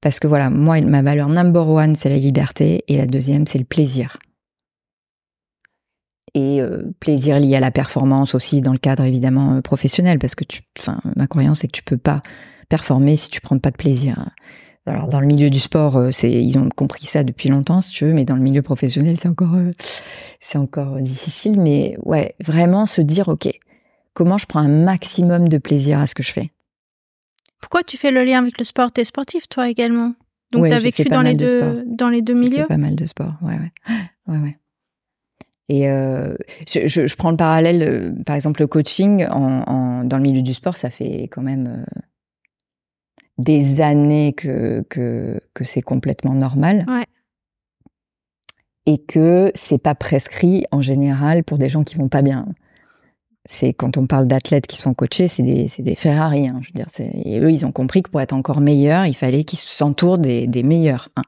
Parce que voilà, moi, ma valeur number one, c'est la liberté et la deuxième, c'est le plaisir et euh, plaisir lié à la performance aussi dans le cadre évidemment euh, professionnel parce que tu enfin ma croyance c'est que tu peux pas performer si tu prends pas de plaisir. Alors dans le milieu du sport, euh, c'est ils ont compris ça depuis longtemps si tu veux, mais dans le milieu professionnel, c'est encore c'est encore difficile mais ouais, vraiment se dire OK, comment je prends un maximum de plaisir à ce que je fais? Pourquoi tu fais le lien avec le sport? T'es sportif toi également. Donc tu as vécu dans les deux dans les deux milieux? pas mal de sport, ouais ouais. Ouais ouais. Et euh, je, je, je, prends le parallèle, euh, par exemple, le coaching en, en, dans le milieu du sport, ça fait quand même euh, des années que, que, que c'est complètement normal. Ouais. Et que c'est pas prescrit en général pour des gens qui vont pas bien. C'est quand on parle d'athlètes qui sont coachés, c'est des, des Ferrari. Hein, je veux dire, et eux, ils ont compris que pour être encore meilleurs, il fallait qu'ils s'entourent des, des meilleurs. Hein.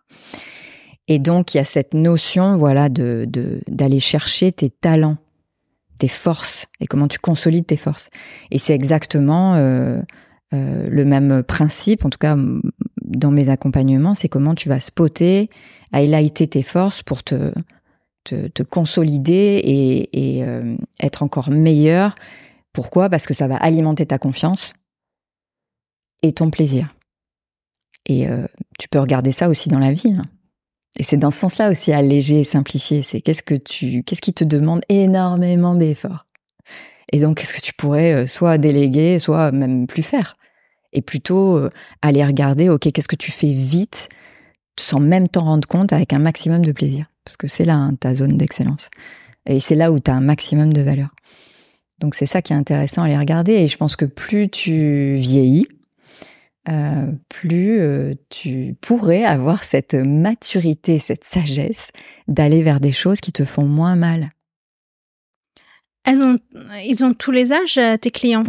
Et donc, il y a cette notion, voilà, de, d'aller chercher tes talents, tes forces et comment tu consolides tes forces. Et c'est exactement euh, euh, le même principe, en tout cas dans mes accompagnements, c'est comment tu vas spotter, highlighter tes forces pour te, te, consolider et, euh, être encore meilleur. Pourquoi? Parce que ça va alimenter ta confiance et ton plaisir. Et euh, tu peux regarder ça aussi dans la vie. Hein. Et c'est dans ce sens-là aussi alléger et simplifier. C'est qu'est-ce que tu, qu'est-ce qui te demande énormément d'efforts? Et donc, qu'est-ce que tu pourrais euh, soit déléguer, soit même plus faire? Et plutôt euh, aller regarder, ok, qu'est-ce que tu fais vite, sans même t'en rendre compte, avec un maximum de plaisir? Parce que c'est là hein, ta zone d'excellence. Et c'est là où tu as un maximum de valeur. Donc c'est ça qui est intéressant à aller regarder. Et je pense que plus tu vieillis, euh, plus euh, tu pourrais avoir cette maturité, cette sagesse d'aller vers des choses qui te font moins mal. Elles ont, ils ont tous les âges, euh, tes clients.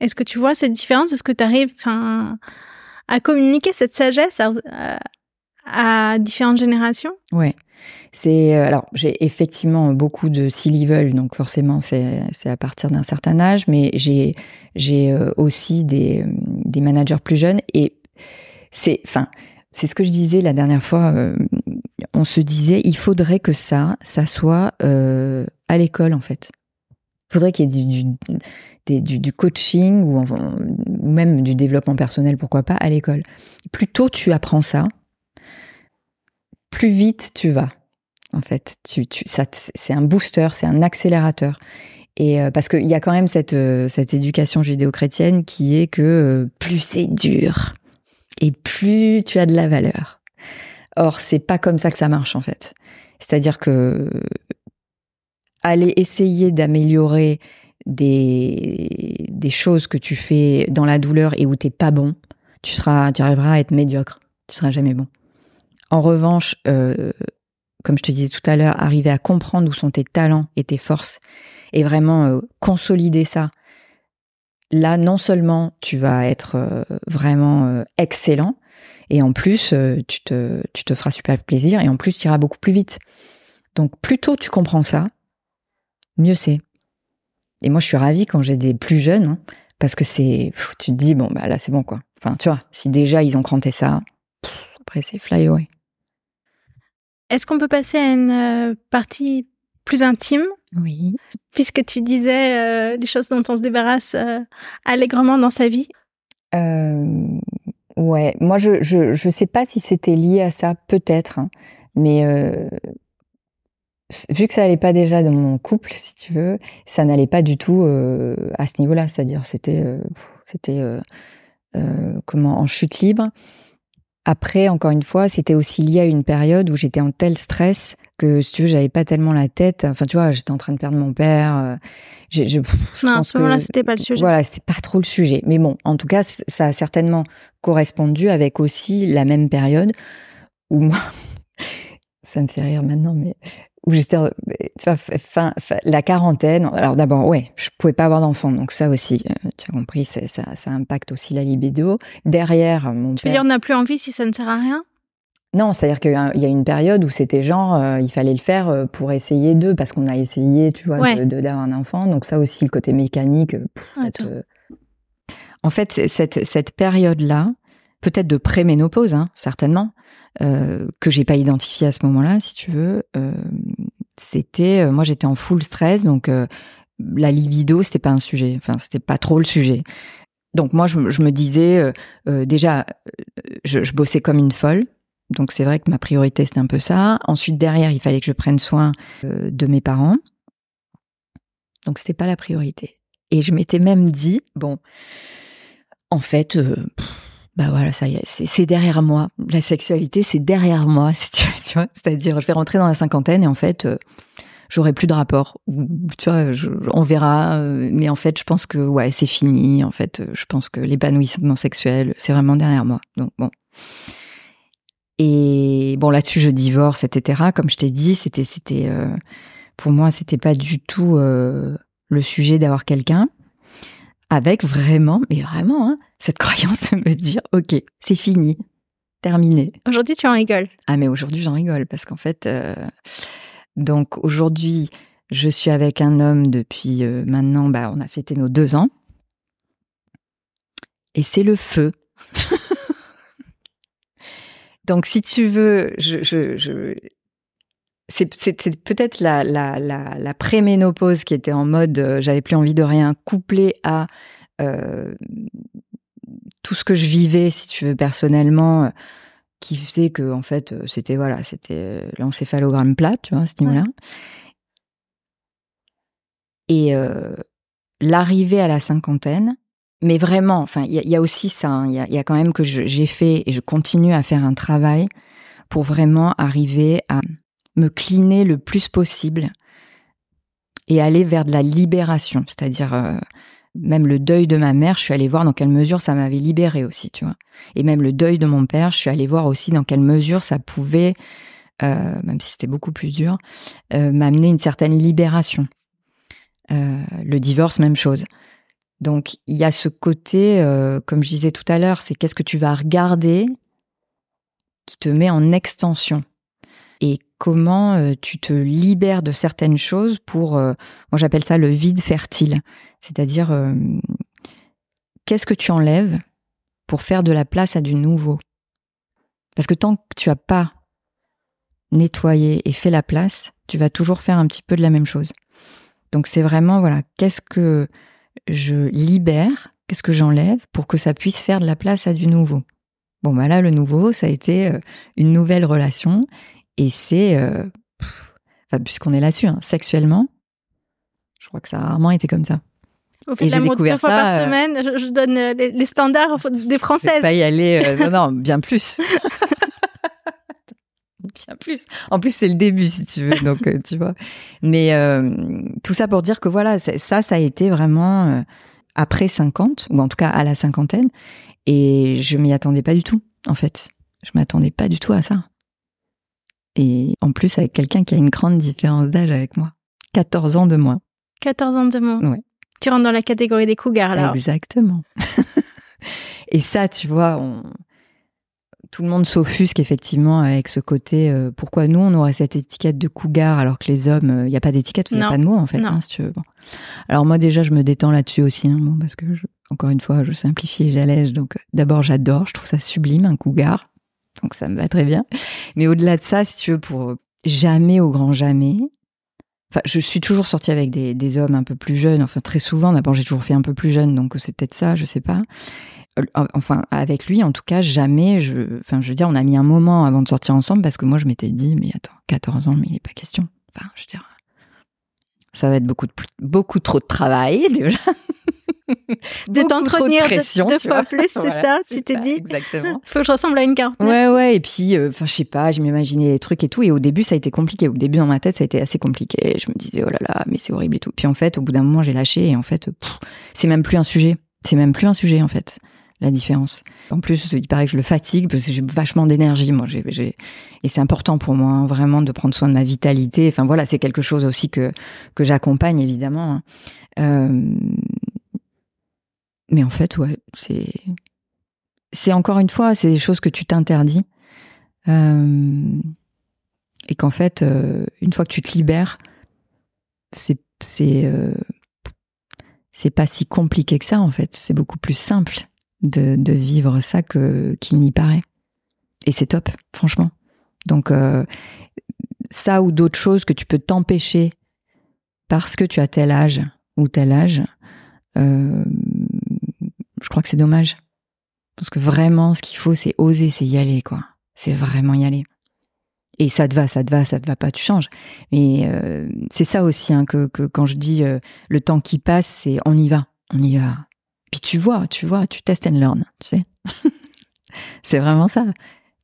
Est-ce que tu vois cette différence? Est-ce que tu arrives à communiquer cette sagesse à, à différentes générations? Ouais. C'est euh, alors j'ai effectivement beaucoup de C-level, donc forcément c'est à partir d'un certain âge, mais j'ai j'ai euh, aussi des, des managers plus jeunes et c'est enfin c'est ce que je disais la dernière fois. Euh, on se disait il faudrait que ça ça soit à l'école en fait. Il faudrait qu'il y ait du, du, du, coaching ou, ou même du développement personnel, pourquoi pas, à l'école. Plus tôt tu apprends ça, plus vite tu vas. En fait, tu, tu, ça, c'est un booster, c'est un accélérateur. Et euh, parce qu'il y a quand même cette, euh, cette éducation judéo-chrétienne qui est que euh, plus c'est dur et plus tu as de la valeur. Or, c'est pas comme ça que ça marche en fait. C'est-à-dire que aller essayer d'améliorer des, des choses que tu fais dans la douleur et où t'es pas bon, tu seras, tu arriveras à être médiocre. Tu seras jamais bon. En revanche, euh, comme je te disais tout à l'heure, arriver à comprendre où sont tes talents et tes forces et vraiment euh, consolider ça. Là, non seulement tu vas être euh, vraiment excellent, et en plus, tu, te, feras super plaisir, et en plus, tu iras beaucoup plus vite. Donc, plus tôt tu comprends ça, mieux c'est. Et moi, je suis ravie quand j'ai des plus jeunes, hein, parce que c'est, tu te dis, bon, bah là, c'est bon, quoi. Enfin, tu vois, si déjà ils ont cranté ça, après, c'est fly away. Est-ce qu'on peut passer à une euh, partie plus intime? Oui. Puisque tu disais euh, les choses dont on se débarrasse euh, allègrement dans sa vie. ouais, moi je, je, je sais pas si c'était lié à ça, peut-être, hein. mais vu que ça allait pas déjà dans mon couple, si tu veux, ça n'allait pas du tout à ce niveau-là. C'est-à-dire, c'était, c'était comment en chute libre. Après, encore une fois, c'était aussi lié à une période où j'étais en tel stress que, si tu veux, j'avais pas tellement la tête. Enfin, tu vois, j'étais en train de perdre mon père. Euh, je, je, non, à ce moment-là, c'était pas le sujet. Voilà, c'était pas trop le sujet. Mais bon, en tout cas, ça a certainement correspondu avec aussi la même période où moi, ça me fait rire maintenant, mais où j'étais, tu vois, fin, la quarantaine. Alors d'abord, ouais, je pouvais pas avoir d'enfant, donc ça aussi, euh, tu as compris, ça, ça impacte aussi la libido. Derrière, mon tu veux dire, on n'a plus envie si ça ne sert à rien? Non, c'est-à-dire qu'il y a une période où c'était genre, euh, il fallait le faire euh, pour essayer d'eux, parce qu'on a essayé, tu vois, de d'avoir un enfant. Donc ça aussi, le côté mécanique. En fait, cette, cette période-là, peut-être de préménopause, hein, certainement, euh, que j'ai pas identifié à ce moment-là, si tu veux. Euh, c'était, euh, moi, j'étais en full stress, donc euh, la libido, c'était pas un sujet. Enfin, c'était pas trop le sujet. Donc moi, je, me disais déjà, je, je, bossais comme une folle. Donc c'est vrai que ma priorité c'était un peu ça. Ensuite derrière, il fallait que je prenne soin de mes parents. Donc c'était pas la priorité. Et je m'étais même dit bon, en fait, bah voilà, ça c'est derrière moi. La sexualité, c'est derrière moi. C'est-à-dire, je vais rentrer dans la cinquantaine et en fait, euh, j'aurai plus de rapport. Tu vois, on verra. Euh, mais en fait, je pense que ouais, c'est fini. En fait, je pense que l'épanouissement sexuel, c'est vraiment derrière moi. Donc bon. Et bon, là-dessus, je divorce, etc. Comme je t'ai dit, c'était, c'était, euh, pour moi, c'était pas du tout le sujet d'avoir quelqu'un avec vraiment, mais vraiment, hein, cette croyance de me dire, ok, c'est fini, terminé. Aujourd'hui, tu en rigoles. Ah, mais aujourd'hui, j'en rigole parce qu'en fait, euh, donc aujourd'hui, je suis avec un homme depuis euh, maintenant, bah, on a fêté nos deux ans. Et c'est le feu. Donc, si tu veux, je, je, je c'est peut-être la, la, la, la préménopause qui était en mode euh, j'avais plus envie de rien, couplé à euh, tout ce que je vivais, si tu veux, personnellement, euh, qui faisait que, en fait, c'était voilà, c'était l'encéphalogramme plat, tu vois, à ce niveau-là. Et l'arrivée à la cinquantaine, mais vraiment, enfin, il y, a aussi ça, hein, il y, a, quand même que j'ai fait et je continue à faire un travail pour vraiment arriver à me cliner le plus possible et aller vers de la libération, c'est-à-dire euh, même le deuil de ma mère, je suis allée voir dans quelle mesure ça m'avait libéré aussi, tu vois. Et même le deuil de mon père, je suis allée voir aussi dans quelle mesure ça pouvait, euh, même si c'était beaucoup plus dur, euh, m'amener une certaine libération. le divorce, même chose. Donc il y a ce côté, comme je disais tout à l'heure, c'est qu'est-ce que tu vas regarder qui te met en extension comment euh, tu te libères de certaines choses pour, euh, moi j'appelle ça le vide fertile, c'est-à-dire euh, qu'est-ce que tu enlèves pour faire de la place à du nouveau? Parce que tant que tu n'as pas nettoyé et fait la place, tu vas toujours faire un petit peu de la même chose. Donc c'est vraiment, voilà, qu'est-ce que je libère, qu'est-ce que j'enlève pour que ça puisse faire de la place à du nouveau? Bon, bah là, le nouveau, ça a été une nouvelle relation et c'est, euh, puisqu'on est là-dessus, hein, sexuellement, je crois que ça a rarement été comme ça. On fait de l'amour deux fois par euh, semaine. Je, donne euh, les, standards des Françaises. Pas y aller. non, non, bien plus. bien plus. En plus, c'est le début, si tu veux. Donc, tu vois. Mais tout ça pour dire que voilà, ça, ça a été vraiment après 50, ou en tout cas à la cinquantaine. Et je m'y attendais pas du tout, en fait. Je m'attendais pas du tout à ça. Et en plus, avec quelqu'un qui a une grande différence d'âge avec moi. 14 ans de moins. 14 ans de moins. Ouais. Tu rentres dans la catégorie des cougars, là. Exactement. et ça, tu vois, on... tout le monde s'offusque effectivement avec ce côté. Euh, pourquoi nous, on aurait cette étiquette de cougar alors que les hommes, il euh, n'y a pas d'étiquette, il n'y a pas de mots en fait, hein, si tu veux. Bon. Alors moi, déjà, je me détends là-dessus aussi, hein, bon, parce que encore une fois, je simplifie et j'allège. Donc d'abord, j'adore, je trouve ça sublime, un cougar donc ça me va très bien. Mais au-delà de ça, si tu veux, pour jamais au grand jamais, Enfin, je suis toujours sortie avec des, hommes un peu plus jeunes, enfin très souvent. D'abord, j'ai toujours fait un peu plus jeune, donc c'est peut-être ça, je sais pas. Euh, enfin, avec lui, en tout cas, jamais. Enfin, je veux dire, on a mis un moment avant de sortir ensemble parce que moi, je m'étais dit, mais attends, 14 ans, mais il n'est pas question. Enfin, je veux dire, ça va être beaucoup, de, beaucoup trop de travail déjà de t'entretenir deux, fois plus, c'est ça Tu t'es dit Exactement. Faut que je ressemble à une carte. Ouais, ouais. Et puis, euh, enfin, je sais pas, je m'imaginais les trucs et tout. Et au début, ça a été compliqué. Au début, dans ma tête, ça a été assez compliqué. Je me disais, oh là là, mais c'est horrible et tout. Puis en fait, au bout d'un moment, j'ai lâché. Et en fait, c'est même plus un sujet. C'est même plus un sujet, en fait la différence. En plus, il paraît que je le fatigue parce que j'ai vachement d'énergie. Moi, j'ai, et c'est important pour moi hein, vraiment de prendre soin de ma vitalité. Enfin voilà, c'est quelque chose aussi que que j'accompagne évidemment. Hein. Euh, mais en fait, ouais, c'est. C'est encore une fois, c'est des choses que tu t'interdis. Euh, et qu'en fait, euh, une fois que tu te libères, c'est. Euh, c'est pas si compliqué que ça, en fait. C'est beaucoup plus simple de, de vivre ça qu'il n'y paraît. Et c'est top, franchement. Donc, ça ou d'autres choses que tu peux t'empêcher parce que tu as tel âge ou tel âge, euh, je crois que c'est dommage. Parce que vraiment, ce qu'il faut, c'est oser, c'est y aller, quoi. C'est vraiment y aller. Et ça te va, ça te va, ça te va pas, tu changes. Mais euh, c'est ça aussi hein, que, quand je dis euh, le temps qui passe, c'est on y va, on y va. Puis tu vois, tu vois, tu testes and learn, tu sais. c'est vraiment ça.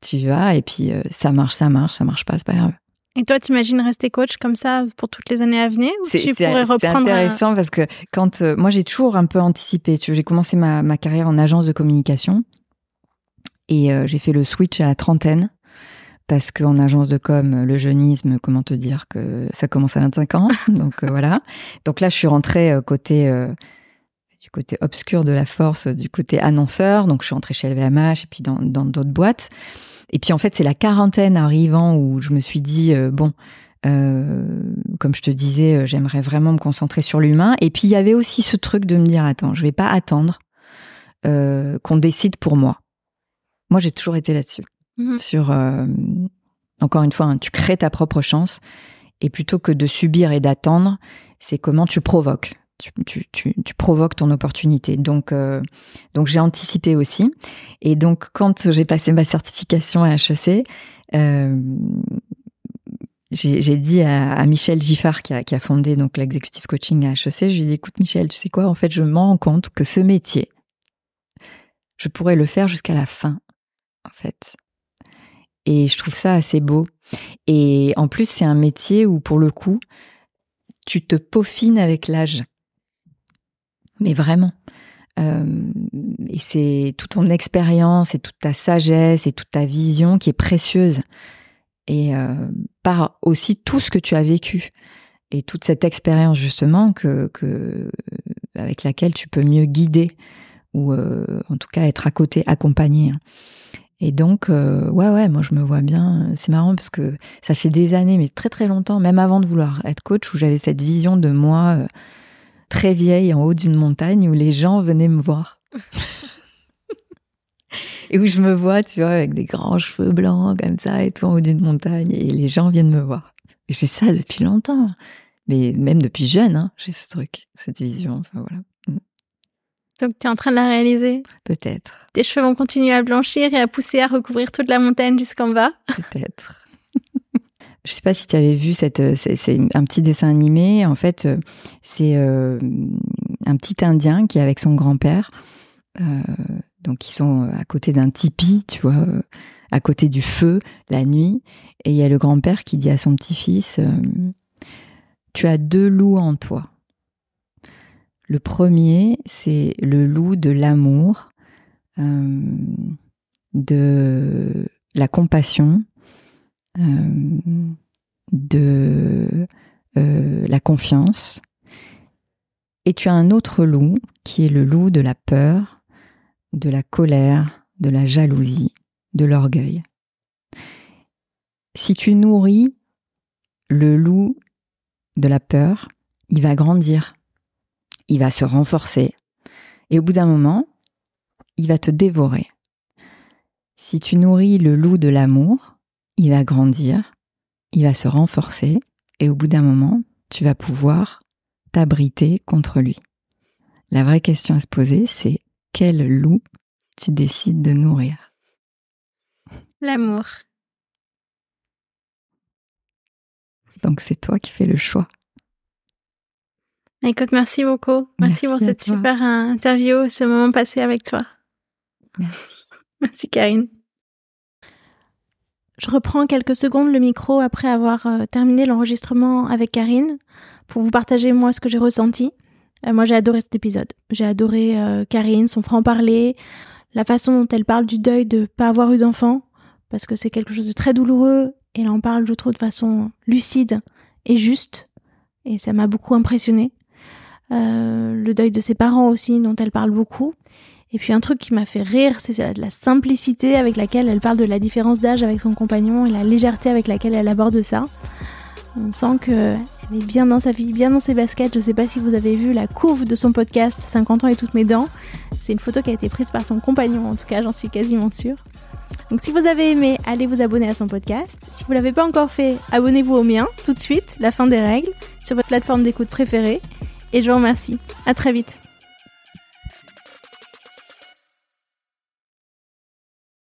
Tu vas et puis euh, ça marche, ça marche, ça marche pas, c'est pas grave. Et toi, t'imagines rester coach comme ça pour toutes les années à venir ou tu pourrais reprendre C'est intéressant parce que quand euh, moi j'ai toujours un peu anticipé. J'ai commencé ma, ma, carrière en agence de communication et euh, j'ai fait le switch à la trentaine parce qu'en agence de com, le jeunisme, comment te dire que ça commence à 25 ans. Donc euh, voilà. Donc là, je suis rentrée côté du côté obscur de la force, du côté annonceur. Donc je suis rentrée chez LVMH et puis dans d'autres boîtes. Et puis en fait, c'est la quarantaine arrivant où je me suis dit, euh, bon, euh, comme je te disais, euh, j'aimerais vraiment me concentrer sur l'humain. Et puis il y avait aussi ce truc de me dire, attends, je vais pas attendre qu'on décide pour moi. Moi, j'ai toujours été là-dessus. mhm. sur, encore une fois, hein, tu crées ta propre chance. Et plutôt que de subir et d'attendre, c'est comment tu provoques. Tu, provoques ton opportunité. Donc, euh, donc j'ai anticipé aussi. Et donc, quand j'ai passé ma certification à HEC, euh, j'ai dit à, Michel Giffard qui a, fondé donc l'executive coaching à HEC, je lui ai dit écoute Michel, tu sais quoi? En fait, je me rends compte que ce métier, je pourrais le faire jusqu'à la fin, en fait. Et je trouve ça assez beau. Et en plus, c'est un métier où, pour le coup, tu te peaufines avec l'âge. Mais vraiment. Euh, et c'est toute ton expérience et toute ta sagesse et toute ta vision qui est précieuse. Et euh, par aussi tout ce que tu as vécu et toute cette expérience justement avec laquelle tu peux mieux guider ou euh, en tout cas être à côté, accompagné. Et donc, ouais, ouais, moi je me vois bien. C'est marrant parce que ça fait des années, mais très très longtemps, même avant de vouloir être coach, où j'avais cette vision de moi très vieille en haut d'une montagne où les gens venaient me voir. et où je me vois, tu vois, avec des grands cheveux blancs comme ça et tout en haut d'une montagne et les gens viennent me voir. J'ai ça depuis longtemps, mais même depuis jeune, hein, j'ai ce truc, cette vision. Enfin voilà. Donc tu es en train de la réaliser? Peut-être. Tes cheveux vont continuer à blanchir et à pousser, à recouvrir toute la montagne jusqu'en bas? Peut-être. Je sais pas si tu avais vu euh, un petit dessin animé. En fait, euh, c'est euh, un petit Indien qui est avec son grand-père. donc ils sont à côté d'un tipi, tu vois, à côté du feu la nuit. Et il y a le grand-père qui dit à son petit-fils "Tu as deux loups en toi." Le premier, c'est le loup de l'amour, de la compassion, de euh, la confiance. Et tu as un autre loup qui est le loup de la peur, de la colère, de la jalousie, de l'orgueil. Si tu nourris le loup de la peur, il va grandir il va se renforcer. Et au bout d'un moment, il va te dévorer. Si tu nourris le loup de l'amour, il va grandir, il va se renforcer, et au bout d'un moment, tu vas pouvoir t'abriter contre lui. La vraie question à se poser, c'est quel loup tu décides de nourrir? L'amour. Donc c'est toi qui fais le choix. Écoute, merci beaucoup. Merci, pour cette super interview, ce moment passé avec toi. Merci. Merci Karine. Je reprends quelques secondes le micro après avoir euh, terminé l'enregistrement avec Karine pour vous partager moi ce que j'ai ressenti. Euh, moi j'ai adoré cet épisode. J'ai adoré euh, Karine, son franc-parler, la façon dont elle parle du deuil de pas avoir eu d'enfant parce que c'est quelque chose de très douloureux et elle en parle je trouve de façon lucide et juste et ça m'a beaucoup impressionné. Euh, le deuil de ses parents aussi, dont elle parle beaucoup. Et puis un truc qui m'a fait rire, c'est la simplicité avec laquelle elle parle de la différence d'âge avec son compagnon et la légèreté avec laquelle elle aborde ça. On sent qu'elle est bien dans sa vie, bien dans ses baskets. Je ne sais pas si vous avez vu la courbe de son podcast 50 ans et toutes mes dents. C'est une photo qui a été prise par son compagnon, en tout cas, j'en suis quasiment sûre. Donc si vous avez aimé, allez vous abonner à son podcast. Si vous l'avez pas encore fait, abonnez-vous au mien tout de suite, la fin des règles, sur votre plateforme d'écoute préférée. Et je vous remercie. À très vite.